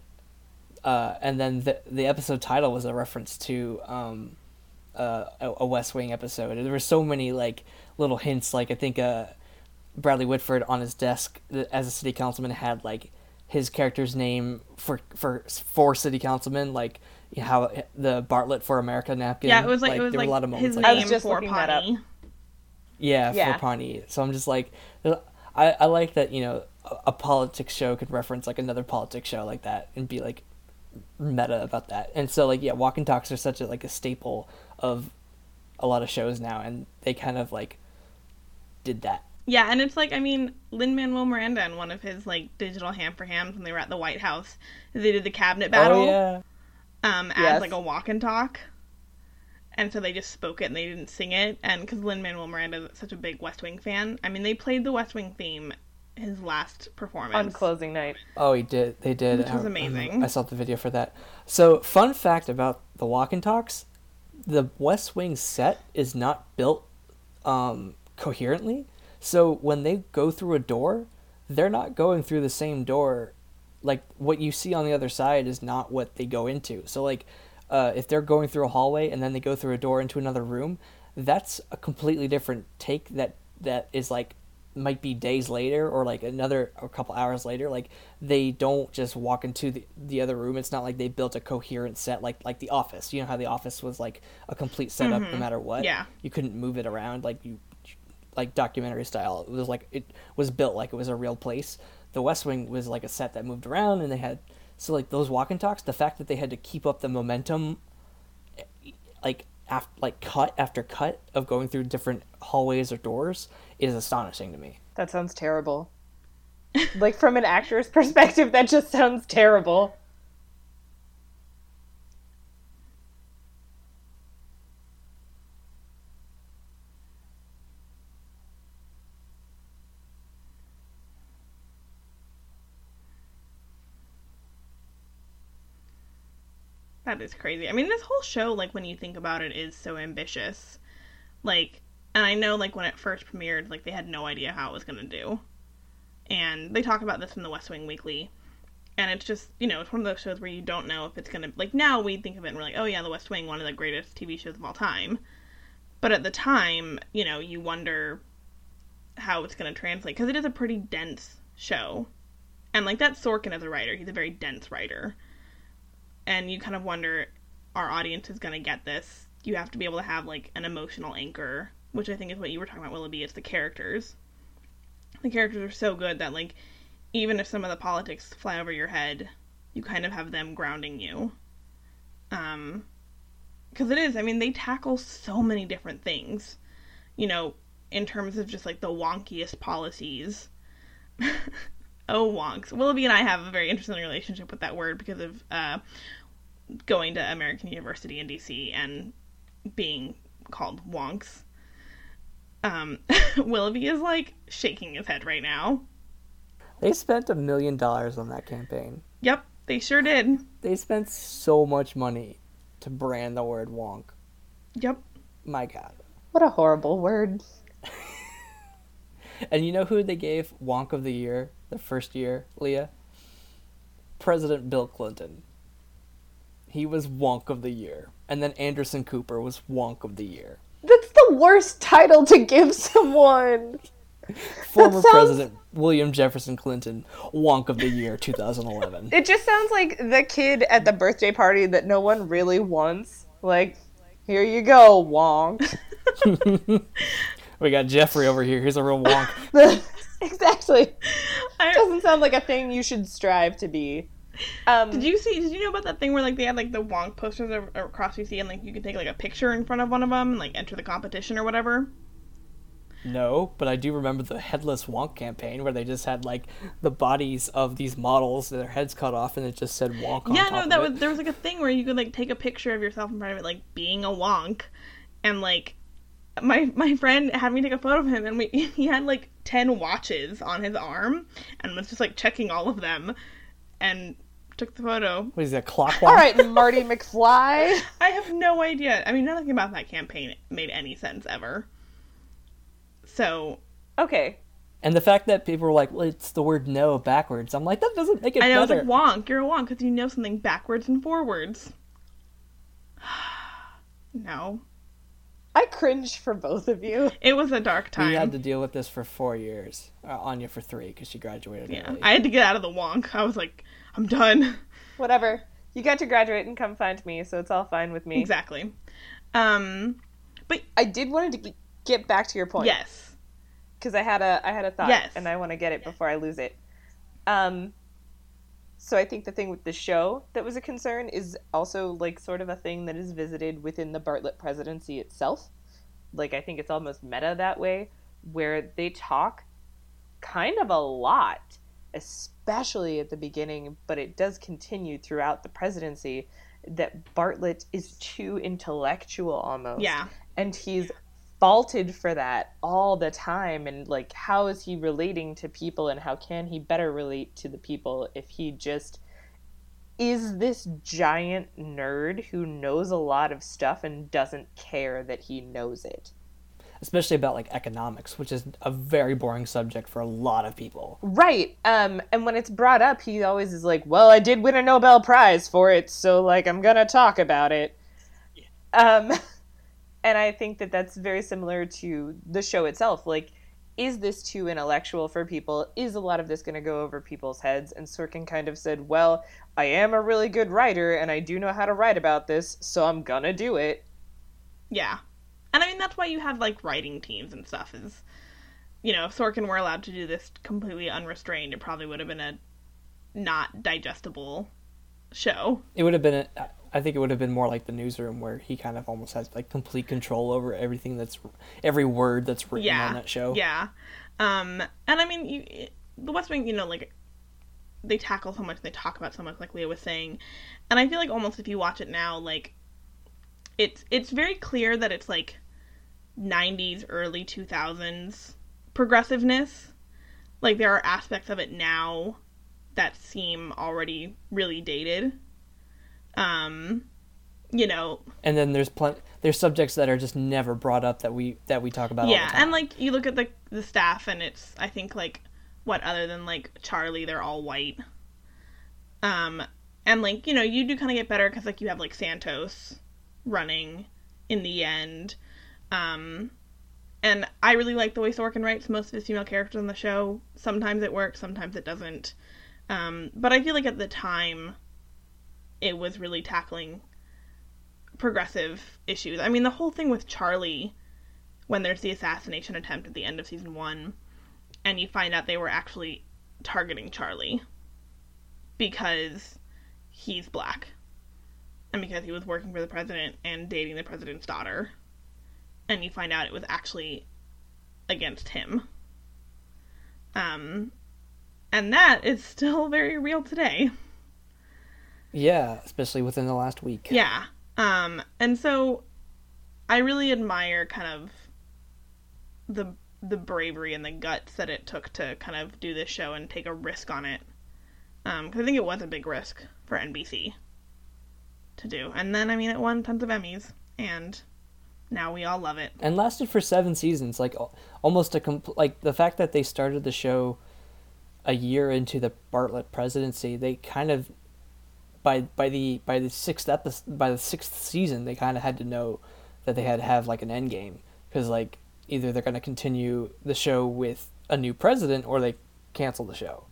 uh, and then the the episode title was a reference to um, uh, a, a West Wing episode. And there were so many like little hints. Like I think uh, Bradley Whitford on his desk as a city councilman had like his character's name for for for city councilman, like you know, how the Bartlet for America napkin. Yeah, it was like, it was there like were a lot of moments his like I name was just for looking that up. Pawnee. yeah, Yeah. for Pawnee. So I'm just like, I, I like that you know a, a politics show could reference like another politics show like that and be like meta about that. And so like yeah, walk and talks are such a like a staple of a lot of shows now, and they kind of like did that. Yeah, and it's like I mean, Lin Manuel Miranda in one of his like digital ham for hams when they were at the White House, they did the cabinet battle Oh yeah, um as Yes. like a walk and talk. and so they just spoke it and they didn't sing it. And because Lin Manuel Miranda is such a big West Wing fan, I mean, they played the West Wing theme his last performance on closing night. Oh, he did. They did. Which was I- I- amazing. I, saw the video for that. So, fun fact about the walk and talks: the West Wing set is not built um, coherently. So when they go through a door, they're not going through the same door. Like what you see on the other side is not what they go into. So like, uh, if they're going through a hallway and then they go through a door into another room, that's a completely different take. That that is like might be days later or like another a couple hours later like they don't just walk into the, the other room. It's not like they built a coherent set like like the office. You know how the office was like a complete setup no mm-hmm. matter what? Yeah. you couldn't move it around like you like documentary style. It was like it was built like it was a real place. The west wing was like a set that moved around and they had so like those walk and talks the fact that they had to keep up the momentum eh, like af- like cut after cut of going through different hallways or doors is astonishing to me. That sounds terrible. like from an actor's perspective, that just sounds terrible. That is crazy. I mean, this whole show, like when you think about it, is so ambitious. Like, and I know, like when it first premiered, like they had no idea how it was gonna do. And they talk about this in the West Wing Weekly, and it's just, you know, it's one of those shows where you don't know if it's gonna like now we think of it and we're like, oh yeah, the West Wing, one of the greatest TV shows of all time. But at the time, you know, you wonder how it's gonna translate because it is a pretty dense show, and like that's Sorkin as a writer, he's a very dense writer and you kind of wonder our audience is going to get this. You have to be able to have like an emotional anchor which i think is what you were talking about willoughby it's the characters. The characters are so good that like even if some of the politics fly over your head you kind of have them grounding you. Um because it is i mean they tackle so many different things you know in terms of just like the wonkiest policies. Oh wonks. Willoughby and i have a very interesting relationship with that word because of uh going to American University in DC and being called wonks. Um, Willoughby is like shaking his head right now. They spent a million dollars on that campaign. Yep, they sure did. They spent so much money to brand the word wonk. Yep. My god. What a horrible word. And you know who they gave Wonk of the Year the first year, Leah? President Bill Clinton. He was Wonk of the Year. And then Anderson Cooper was Wonk of the Year. That's the worst title to give someone. Former sounds- President William Jefferson Clinton, Wonk of the Year 2011. It just sounds like the kid at the birthday party that no one really wants. Like, here you go, wonk. we got Jeffrey over here. He's a real Wonk. exactly. I, Doesn't sound like a thing you should strive to be. Um, did you see? Did you know about that thing where like they had like the wonk posters a- across UC and like you could take like a picture in front of one of them and like enter the competition or whatever? No, but I do remember the headless wonk campaign where they just had like the bodies of these models, and their heads cut off, and it just said wonk on yeah, top no, of that it. was there was like a thing where you could like take a picture of yourself in front of it, like being a wonk, and like my my friend had me take a photo of him, and we he had like ten watches on his arm, and was just like checking all of them, and took the photo. What is that, clock wonk? all right, Marty McFly. I have no idea. I mean, nothing about that campaign made any sense ever. So Okay. And the fact that people were like, well, it's the word no backwards. I'm like, that doesn't make it I know better. it's like wonk. You're a wonk because you know something backwards and forwards. no, I cringed for both of you. it was a dark time. we had to deal with this for four years. Uh, Anya for three because she graduated Yeah, early. I had to get out of the wonk. I was like, I'm done. Whatever. You got to graduate and come find me, so it's all fine with me. exactly. Um, but I did wanted to get back to your point. yes. because I had a I had a thought, Yes. and I want to get it before I lose it. Um, so I think the thing with the show that was a concern is also like sort of a thing that is visited within the Bartlet presidency itself. Like I think it's almost meta that way, where they talk kind of a lot, especially at the beginning, but it does continue throughout the presidency that Bartlet is too intellectual almost. Yeah. And he's faulted for that all the time and like how is he relating to people and how can he better relate to the people if he just is this giant nerd who knows a lot of stuff and doesn't care that he knows it. Especially about like economics, which is a very boring subject for a lot of people. Right. Um and when it's brought up, he always is like, "Well, I did win a Nobel prize for it, so like I'm going to talk about it." Um and I think that that's very similar to the show itself. Like is this too intellectual for people? Is a lot of this going to go over people's heads? And Sorkin kind of said, Well, I am a really good writer and I do know how to write about this, so I'm gonna do it. Yeah. And I mean, that's why you have like writing teams and stuff, is, you know, if Sorkin were allowed to do this completely unrestrained, it probably would have been a not digestible show. It would have been, a, I think it would have been more like the newsroom where he kind of almost has like complete control over everything that's every word that's written yeah. on that show. Yeah. Um, and I mean, you, the West Wing, you know, like they tackle so much, and they talk about so much, like Leah was saying, and I feel like almost if you watch it now, like it's it's very clear that it's like 90s, early 2000s progressiveness. Like there are aspects of it now that seem already really dated. Um, you know. And then there's plenty. There's subjects that are just never brought up that we that we talk about. Yeah, and like you look at the the staff, and it's I think like what other than like Charlie, they're all white. Um, and like you know you do kind of get better because like you have like Santos running in the end. Um, and I really like the way Sorkin writes most of his female characters on the show. Sometimes it works, sometimes it doesn't. Um, but I feel like at the time, it was really tackling progressive issues. I mean, the whole thing with Charlie, when there's the assassination attempt at the end of season one, and you find out they were actually targeting Charlie because he's black and because he was working for the president and dating the president's daughter. And you find out it was actually against him. Um, and that is still very real today. Yeah, especially within the last week. Yeah. Um, and so I really admire kind of the the bravery and the guts that it took to kind of do this show and take a risk on it. Um, cause I think it was a big risk for NBC to do. And then, I mean, it won tons of Emmys, and now we all love it. And lasted for seven seasons, like almost a compl- like the fact that they started the show a year into the Bartlet presidency, they kind of by by the by the sixth episode by the sixth season, they kind of had to know that they had to have like an end game because like either they're going to continue the show with a new president or they cancel the show.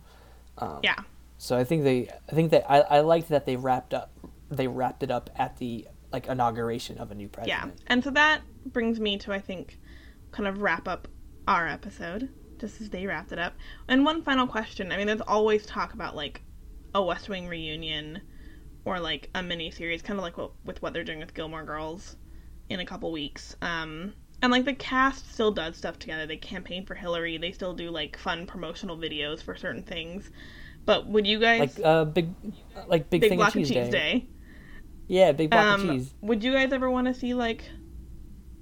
Um, yeah. So I think they I think that I I liked that they wrapped up they wrapped it up at the like inauguration of a new president. Yeah, and so that brings me to I think kind of wrap up our episode just as they wrapped it up. And one final question. I mean, there's always talk about like a West Wing reunion or like a mini series, kind of like what, with what they're doing with Gilmore Girls in a couple weeks. Um, and like the cast still does stuff together. They campaign for Hillary. They still do like fun promotional videos for certain things. But would you guys like uh big like big, big thing block of cheese, cheese day. day? Yeah, big block Um, of cheese. Would you guys ever want to see like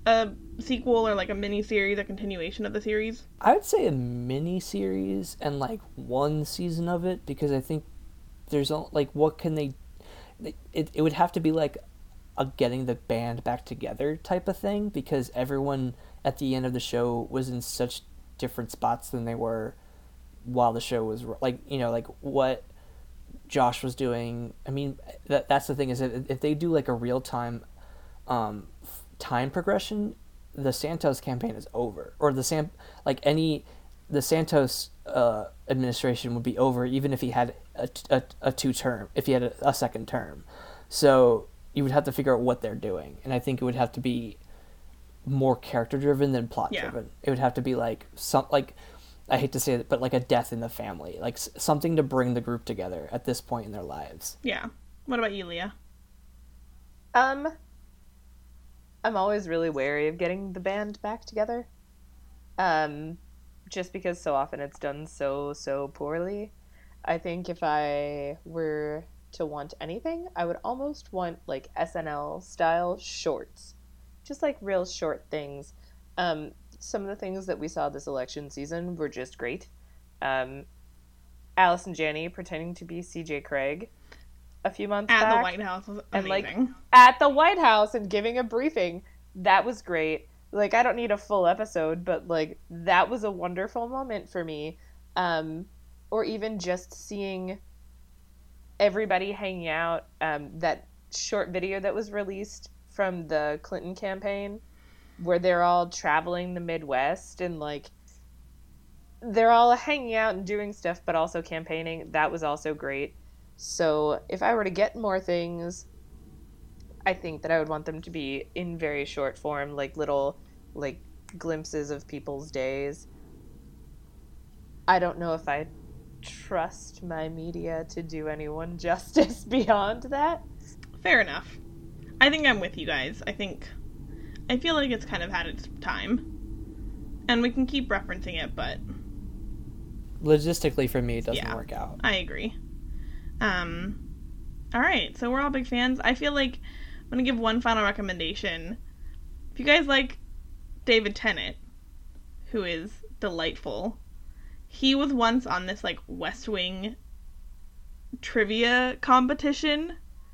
a sequel or like a mini series, a continuation of the series? I would say a mini series and like one season of it because I think there's like what can they it it would have to be like a getting the band back together type of thing because everyone at the end of the show was in such different spots than they were while the show was like you know like what Josh was doing. I mean that that's the thing is if, if they do like a real time um f- time progression the Santos campaign is over or the Sam like any the Santos uh, administration would be over even if he had a, a, a two term if he had a, a second term so you would have to figure out what they're doing and I think it would have to be more character driven than plot Yeah. driven it would have to be like some like I hate to say it but like a death in the family like something to bring the group together at this point in their lives Yeah. What about you, Leah? Um, I'm always really wary of getting the band back together. Um, just because so often it's done so so poorly. I think if I were to want anything, I would almost want like SNL style shorts, just like real short things. Um, some of the things that we saw this election season were just great. Um, Allison Janney pretending to be CJ Craig a few months At back the White House and like at the White House and giving a briefing. That was great. Like I don't need a full episode, but like that was a wonderful moment for me. Um, or even just seeing everybody hanging out. Um, that short video that was released from the Clinton campaign, where they're all traveling the Midwest and like they're all hanging out and doing stuff, but also campaigning. That was also great. So if I were to get more things, I think that I would want them to be in very short form, like little like glimpses of people's days. I don't know if I trust my media to do anyone justice beyond that. Fair enough. I think I'm with you guys. I think I feel like it's kind of had its time. And we can keep referencing it, but Logistically, for me, it doesn't Yeah. work out. I agree. Um all right, so we're all big fans. I feel like I'm going to give one final recommendation. If you guys like David Tennant, who is delightful, he was once on this like West Wing trivia competition.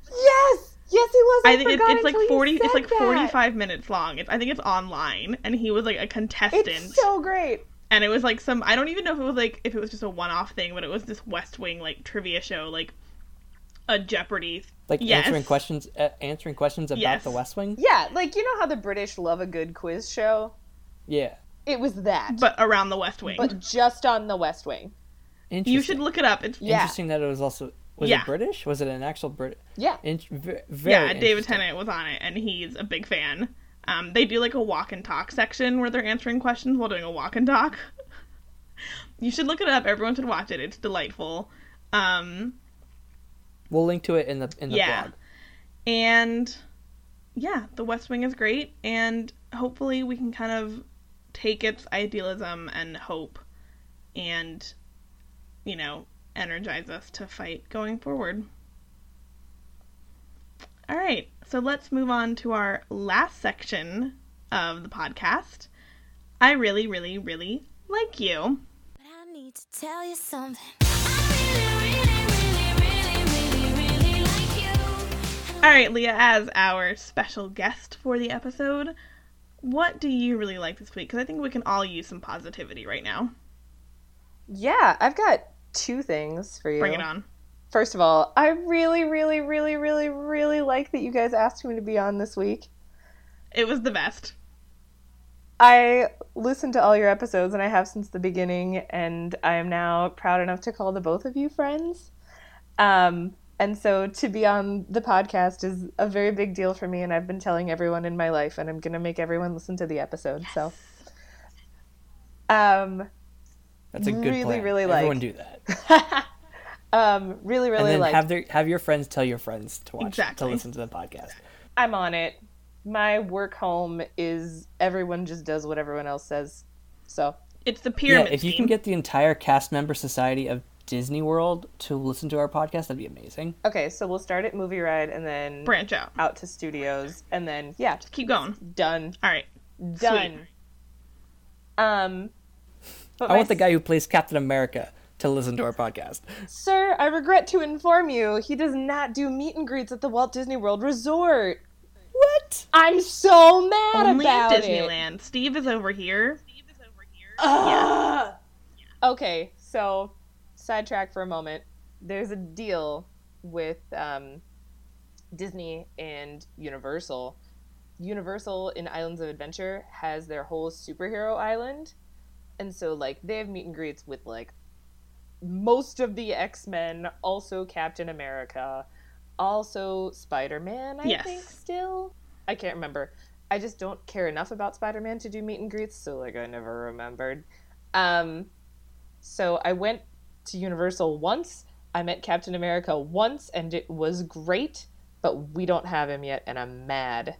Yes, yes, he was. I think it, it's like forty. It's said like that. forty-five minutes long. It's, I think it's online, and he was like a contestant, It's so great. and it was like some. I don't even know if it was like if it was just a one-off thing, but it was this West Wing like trivia show, like a Jeopardy. Like Yes. answering questions, uh, answering questions about Yes. the West Wing. Yeah, like you know how the British love a good quiz show. Yeah, It was that, but around the West Wing. but just on the West Wing. interesting. you should look it up. It's Yeah. Interesting that it was also was Yeah. it British? Was it an actual Brit? Yeah. In- v- yeah, David. Tennant was on it, and he's a big fan. Um, they do like a walk and talk section where they're answering questions while doing a walk and talk. you should look it up. Everyone should watch it. It's delightful. Um, We'll link to it in the in the Yeah. blog. and yeah, The West Wing is great, and hopefully we can kind of take its idealism and hope, and you know, energize us to fight going forward. All right, so let's move on to our last section of the podcast. I really, really, really like you. But I need to tell you something. I really, really, really, really, really, really like you. All right, Leah, as our special guest for the episode, what do you really like this week? Because I think we can all use some positivity right now. Yeah, I've got two things for you. Bring it on. First of all, I really, really, really, really, really like that you guys asked me to be on this week. It was the best. I listened to all your episodes and I have since the beginning, and I am now proud enough to call the both of you friends. Um, and so to be on the podcast is a very big deal for me, and I've been telling everyone in my life, and I'm going to make everyone listen to the episode. So, um, That's a good Really, plan. really Everyone like. do that, um, really, really like. have their have your friends tell your friends to watch Exactly. to listen to the podcast. I'm on it. My work home is everyone just does what everyone else says. So It's the Yeah, pyramid if you scheme. can get the entire cast member society of Disney World to listen to our podcast, that'd be amazing. okay, so we'll start at movie ride and then branch out. out to studios and then yeah, just Keep going. done, All right. done. Um, but I my want the guy who plays Captain America to listen to our podcast. Sir, I regret to inform you, he does not do meet and greets at the Walt Disney World Resort. What? I'm so mad Only about at it. Disneyland. Steve is over here. Ugh. Okay, so sidetrack for a moment. There's a deal with um, Disney and Universal. Universal in Islands of Adventure has their whole superhero island, and so like they have meet and greets with like most of the X Men, also Captain America, also Spider Man. I Yes. think still. I can't remember. I just don't care enough about Spider Man to do meet and greets, so like I never remembered. Um, so I went to Universal once. I met Captain America once, and it was great. But we don't have him yet, and I'm mad.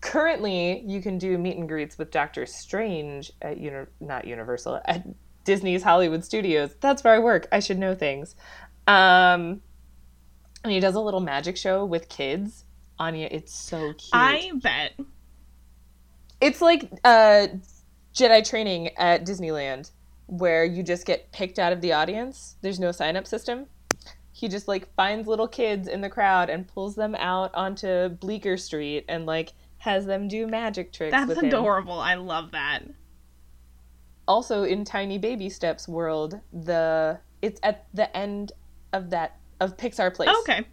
Currently, you can do meet and greets with Doctor Strange at uni- not Universal at Disney's Hollywood Studios. That's where I work. I should know things. Um, and he does a little magic show with kids. Anya, it's so cute. I bet. It's like uh, Jedi training at Disneyland, where you just get picked out of the audience. There's no sign up system. He just like finds little kids in the crowd and pulls them out onto Bleecker Street and like has them do magic tricks. That's with him. adorable. I love that. Also, in Tiny Baby Steps world, the it's at the end of that of Pixar Place. Okay.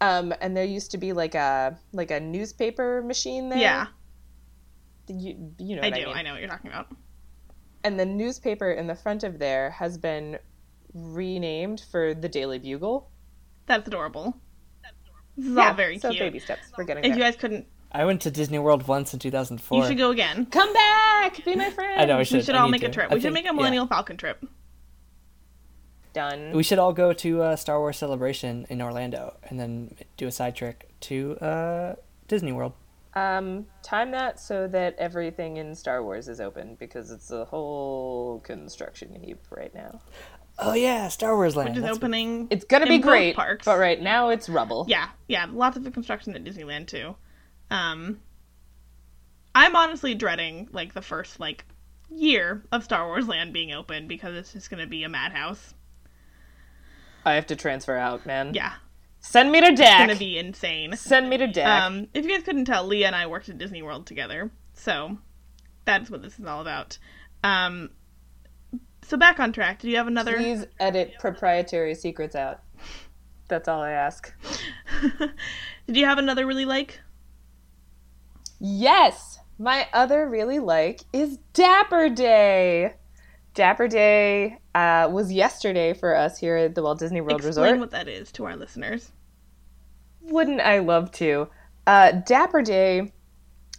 Um, and there used to be like a like a newspaper machine there. Yeah, You, you know I what I, do. mean. I know what you're talking about. and the newspaper in the front of there has been renamed for the Daily Bugle. That's adorable. This is all very so cute. baby steps. We're getting If there. you guys couldn't, I went to Disney World once in 2004. you should go again. Come back, be my friend. I know. I We should. should I all need make a trip. I We should make a yeah. Millennial Falcon trip. Done. We should all go to uh, Star Wars Celebration in Orlando and then do a side trick to uh, Disney World. Um, time that so that everything in Star Wars is open because it's a whole construction heap right now. Oh yeah, Star Wars Land. Which is That's- opening. It's gonna in be great, parks. but right now it's rubble. Yeah, yeah, lots of construction at Disneyland too. Um, I'm honestly dreading like the first like year of Star Wars Land being open because it's just gonna be a madhouse. I have to transfer out, man. Yeah, Send me to death. it's gonna be insane. Send me to deck. Um, if you guys couldn't tell, Leah and I worked at Disney World together, so that's what this is all about. Um, so back on track. Do you have another? Please edit proprietary secrets out. That's all I ask. Did you have another really like? Yes, my other really like is Dapper Day. Dapper Day uh, was yesterday for us here at the Walt Disney World Resort. Explain Resort. what that is to our listeners. Wouldn't I love to? Uh, Dapper Day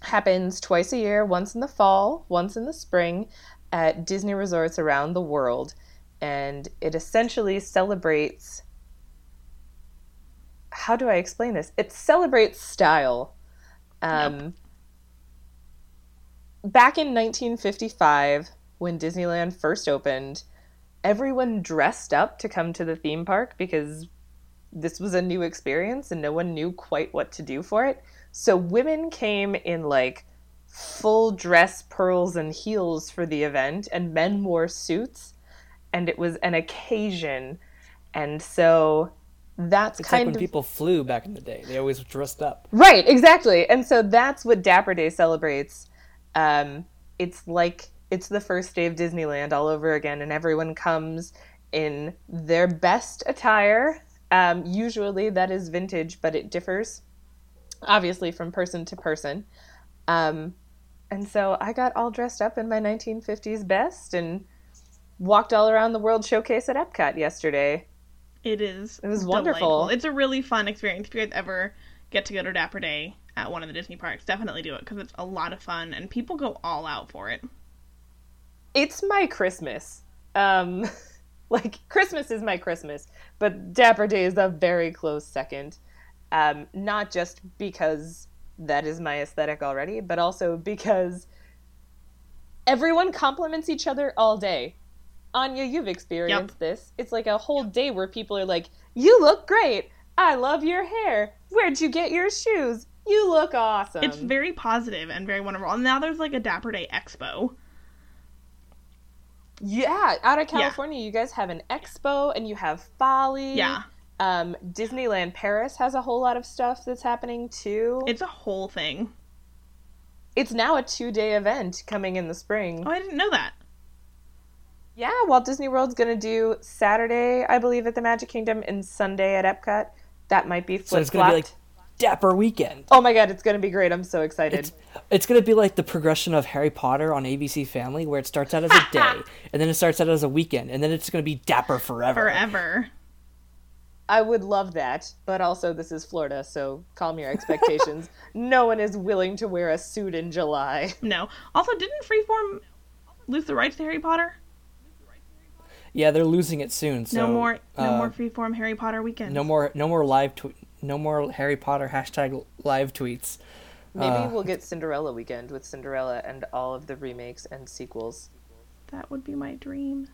happens twice a year, once in the fall, once in the spring, at Disney resorts around the world. And it essentially celebrates. How do I explain this? It celebrates style. Um, Back in 1955, when Disneyland first opened, everyone dressed up to come to the theme park because this was a new experience and no one knew quite what to do for it. So women came in like full dress pearls and heels for the event, and men wore suits, and it was an occasion. And so that's It's like kind when of people flew back in the day. They always dressed up. Right, exactly. And so that's what Dapper Day celebrates. Um, it's like it's the first day of Disneyland all over again, and everyone comes in their best attire. Um, usually that is vintage, but it differs obviously from person to person. Um, and so I got all dressed up in my 1950s best and walked all around the World Showcase at Epcot yesterday. It is. It was delightful. wonderful. It's a really fun experience. If you guys ever get to go to Dapper Day at one of the Disney parks, definitely do it because it's a lot of fun and people go all out for it. it's my Christmas. Um, like Christmas is my Christmas, but Dapper Day is a very close second. Um, not just because that is my aesthetic already, but also because everyone compliments each other all day. Anya, you've experienced this. It's like a whole day where people are like, "You look great. I love your hair. Where'd you get your shoes? You look awesome." It's very positive and very wonderful. And now there's like a Dapper Day Expo. Yeah, out of California, you guys have an expo and you have Folly. Yeah, Um, Disneyland Paris has a whole lot of stuff that's happening too. it's a whole thing. it's now a two day event coming in the spring. Oh, I didn't know that. Yeah, Walt Disney World's gonna do Saturday, I believe, at the Magic Kingdom and Sunday at Epcot. That might be So flip it's gonna be like Dapper Weekend. Oh my god, it's gonna be great! I'm so excited. It's it's gonna be like the progression of Harry Potter on ABC Family, where it starts out as a day, and then it starts out as a weekend, and then it's gonna be Dapper forever. Forever. I would love that, but also this is Florida, so calm your expectations. no one is willing to wear a suit in July. No. Also, didn't Freeform lose the rights to Harry Potter? Yeah, they're losing it soon. So No more. No uh, more Freeform Harry Potter weekend. No more. No more live tweet. No more Harry Potter hashtag live tweets. Maybe Uh, we'll get Cinderella weekend with Cinderella and all of the remakes and sequels. That would be my dream.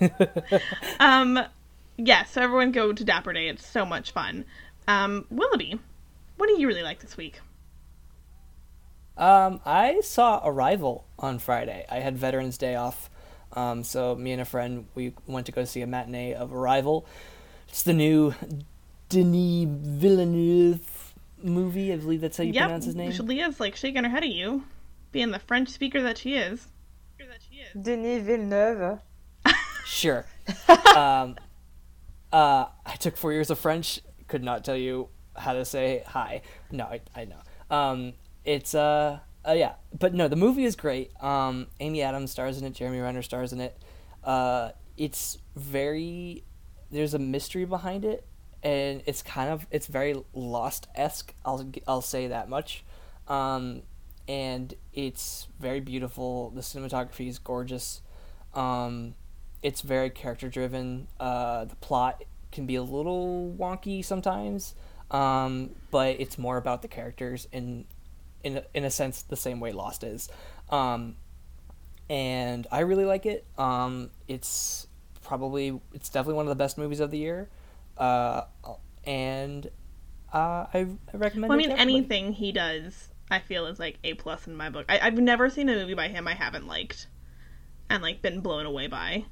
um, Yes, so everyone go to Dapper Day. It's so much fun. Um, Willoughby, what do you really like this week? Um, I saw Arrival on Friday. I had Veterans Day off, um, so me and a friend we went to go see a matinee of Arrival. It's the new Denis Villeneuve movie. I believe that's how you yep, pronounce his name. Leah's like shaking her head at you, being the French speaker that she is. Denis Villeneuve. Sure. um, uh, I took four years of French. Could not tell you how to say hi. No, I, I know. Um, it's uh, uh, yeah, but no, the movie is great. Um, Amy Adams stars in it. Jeremy Renner stars in it. Uh, it's very there's a mystery behind it, and it's kind of it's very Lost esque. I'll I'll say that much. Um, and it's very beautiful. The cinematography is gorgeous. Um, it's very character driven. Uh, the plot can be a little wonky sometimes, um, but it's more about the characters in in in a sense the same way Lost is. Um, and I really like it. Um, it's probably it's definitely one of the best movies of the year. Uh, and uh, I, I recommend. Well, I mean, to anything he does, I feel is like a plus in my book. I, I've never seen a movie by him I haven't liked, and like been blown away by.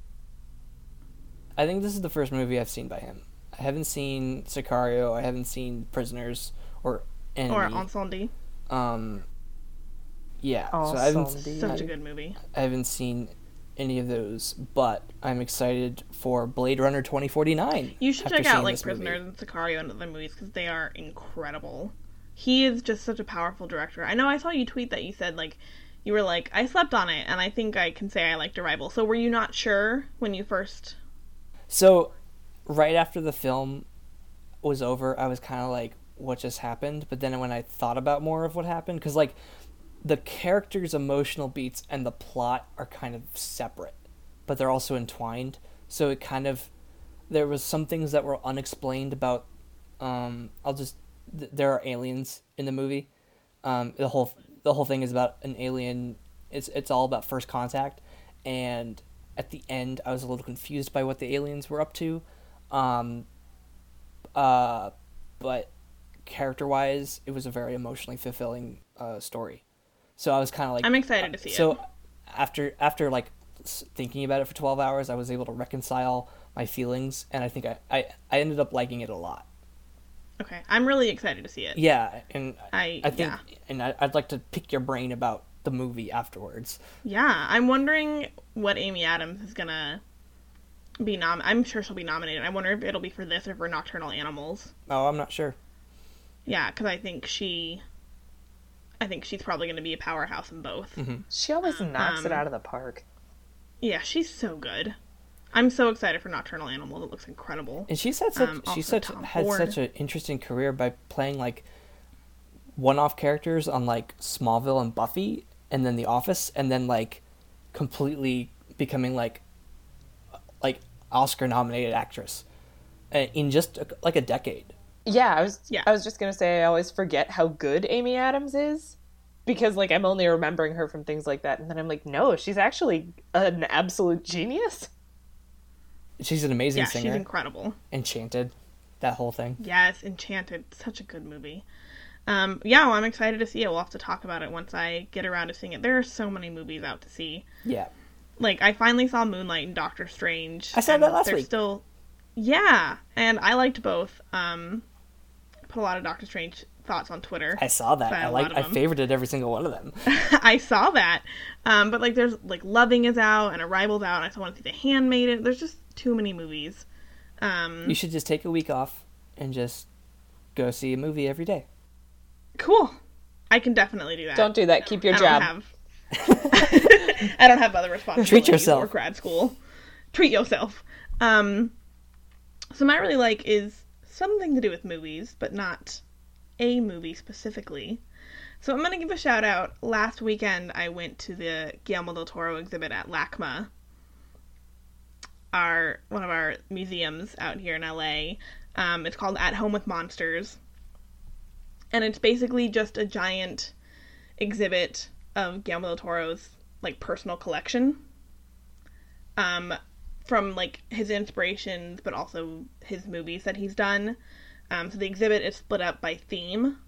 I think this is the first movie I've seen by him. I haven't seen Sicario. I haven't seen Prisoners or Enemy. Or Incendies, um, yeah. So I haven't, Incendies. such I- a good movie. I haven't seen any of those, but I'm excited for Blade Runner 2049. You should check out like this movie. Prisoners and Sicario and other movies because they are incredible. He is just such a powerful director. I know I saw you tweet that you said like you were like I slept on it, and I think I can say I liked Arrival. So were you not sure when you first? So, right after the film was over, I was kind of like, what just happened? But then when I thought about more of what happened, because, like, the characters' emotional beats and the plot are kind of separate, but they're also entwined. So it kind of, there was some things that were unexplained about, um, I'll just, th- there are aliens in the movie. Um, the whole, the whole thing is about an alien. It's, it's all about first contact. And at the end, I was a little confused by what the aliens were up to. Um, uh, but character wise, it was a very emotionally fulfilling uh, story. So I was kind of like, I'm excited to see so it. So after after like thinking about it for 12 hours, I was able to reconcile my feelings, and I think I, I, I ended up liking it a lot. Okay, I'm really excited to see it. Yeah, and I- I think, yeah. and I, I'd like to pick your brain about the movie afterwards. Yeah, I'm wondering what Amy Adams is gonna be nom. I'm sure she'll be nominated. I wonder if it'll be for this or for Nocturnal Animals. Oh, I'm not sure. Yeah, because I think she, I think she's probably gonna be a powerhouse in both. She always knocks it Um, out of the park. Yeah, she's so good. I'm so excited for Nocturnal Animal. It looks incredible. And she's had such Um, she's such Tom had Ford. such an interesting career by playing like one-off characters on like Smallville and Buffy, and then The Office, and then like completely becoming like like Oscar-nominated actress uh, in just like a decade. Yeah, I was. Yeah. I was just gonna say I always forget how good Amy Adams is because like I'm only remembering her from things like that, and then I'm like, no, she's actually an absolute genius. She's an amazing Yeah, singer. she's incredible. Enchanted, that whole thing. Yes, Enchanted, such a good movie. Um, yeah, well, I'm excited to see it. We'll have to talk about it once I get around to seeing it. There are so many movies out to see. Yeah. Like I finally saw Moonlight and Doctor Strange. I saw that last they're week. Still, yeah, and I liked both. Um, put a lot of Doctor Strange thoughts on Twitter. I saw that. I I a like I of favorited every single one of them. I saw that. Um, but like, there's like Loving is out and Arrival's out. And I still want to see The Handmaiden. There's just too many movies. Um, you should just take a week off and just go see a movie every day. cool. I can definitely do that. Don't do that. Keep your I job. have. I don't have other responsibilities. Treat yourself. Or grad school. Treat yourself. Um, so my really like is something to do with movies, but not a movie specifically. So I'm gonna give a shout out. Last weekend I went to the Guillermo del Toro exhibit at LACMA, our one of our museums out here in LA. Um, it's called At Home with Monsters, and it's basically just a giant exhibit of Guillermo del Toro's like personal collection. Um, from like his inspirations, but also his movies that he's done. Um, so the exhibit is split up by theme.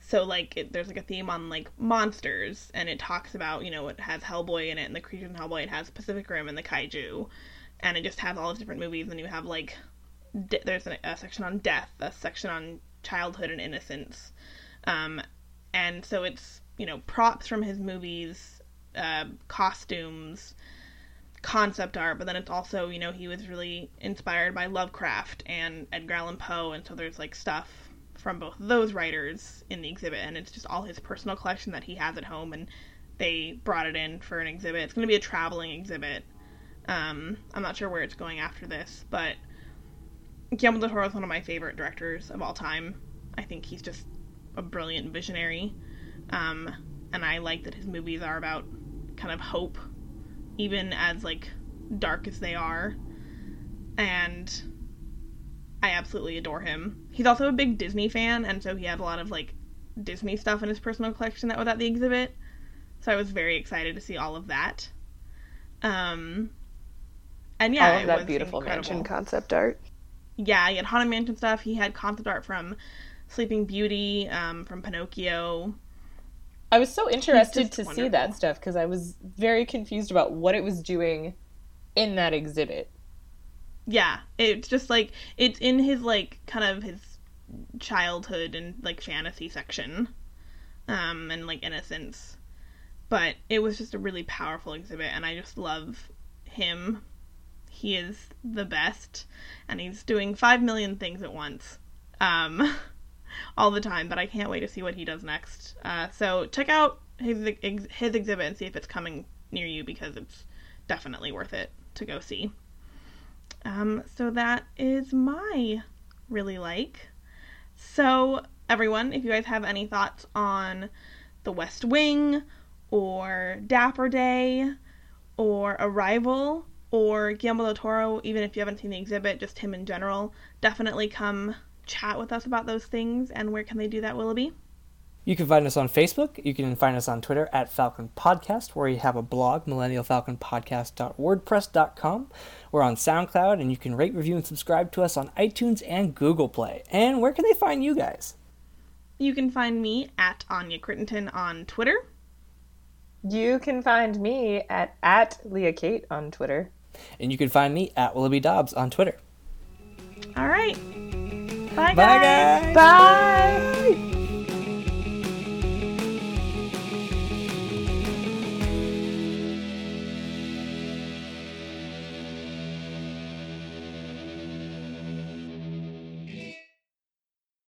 So like it, there's like a theme on like monsters, and it talks about you know it has Hellboy in it, and the creatures in Hellboy. It has Pacific Rim and the kaiju, and it just has all these different movies. And you have like de- there's a, a section on death, a section on childhood and innocence, um, and so it's you know props from his movies, uh, costumes, concept art, but then it's also you know he was really inspired by Lovecraft and Edgar Allan Poe, and so there's like stuff from both those writers in the exhibit, and it's just all his personal collection that he has at home, and they brought it in for an exhibit. It's going to be a traveling exhibit. Um, I'm not sure where it's going after this, but Guillermo del Toro is one of my favorite directors of all time. I think he's just a brilliant visionary, um, and I like that his movies are about kind of hope, even as like dark as they are, and I absolutely adore him. He's also a big Disney fan, and so he had a lot of like Disney stuff in his personal collection that was at the exhibit. So I was very excited to see all of that. Um, and yeah, All of that beautiful incredible. mansion concept art. Yeah, he had Haunted Mansion stuff. He had concept art from Sleeping Beauty, um, from Pinocchio. I was so interested to see that stuff because I was very confused about what it was doing in that exhibit. Yeah, it's just like it's in his like kind of his childhood and like fantasy section, um, and like innocence. But it was just a really powerful exhibit, and I just love him. He is the best, and he's doing five million things at once, um, all the time. But I can't wait to see what he does next. Uh, so check out his ex- his exhibit and see if it's coming near you because it's definitely worth it to go see. Um, so that is my really like. So, everyone, if you guys have any thoughts on The West Wing, or Dapper Day, or Arrival, or Guillermo del Toro, even if you haven't seen the exhibit, just him in general, definitely come chat with us about those things. And where can they do that, Willoughby? You can find us on Facebook. You can find us on Twitter at Falcon Podcast, where we have a blog, millennialfalconpodcast.wordpress.com. We're on SoundCloud, and you can rate, review, and subscribe to us on iTunes and Google Play. And where can they find you guys? You can find me at Anya Crittenton on Twitter. You can find me at at Leah Kate on Twitter. And you can find me at Willoughby Dobbs on Twitter. All right. Bye, Bye, guys. guys! Bye.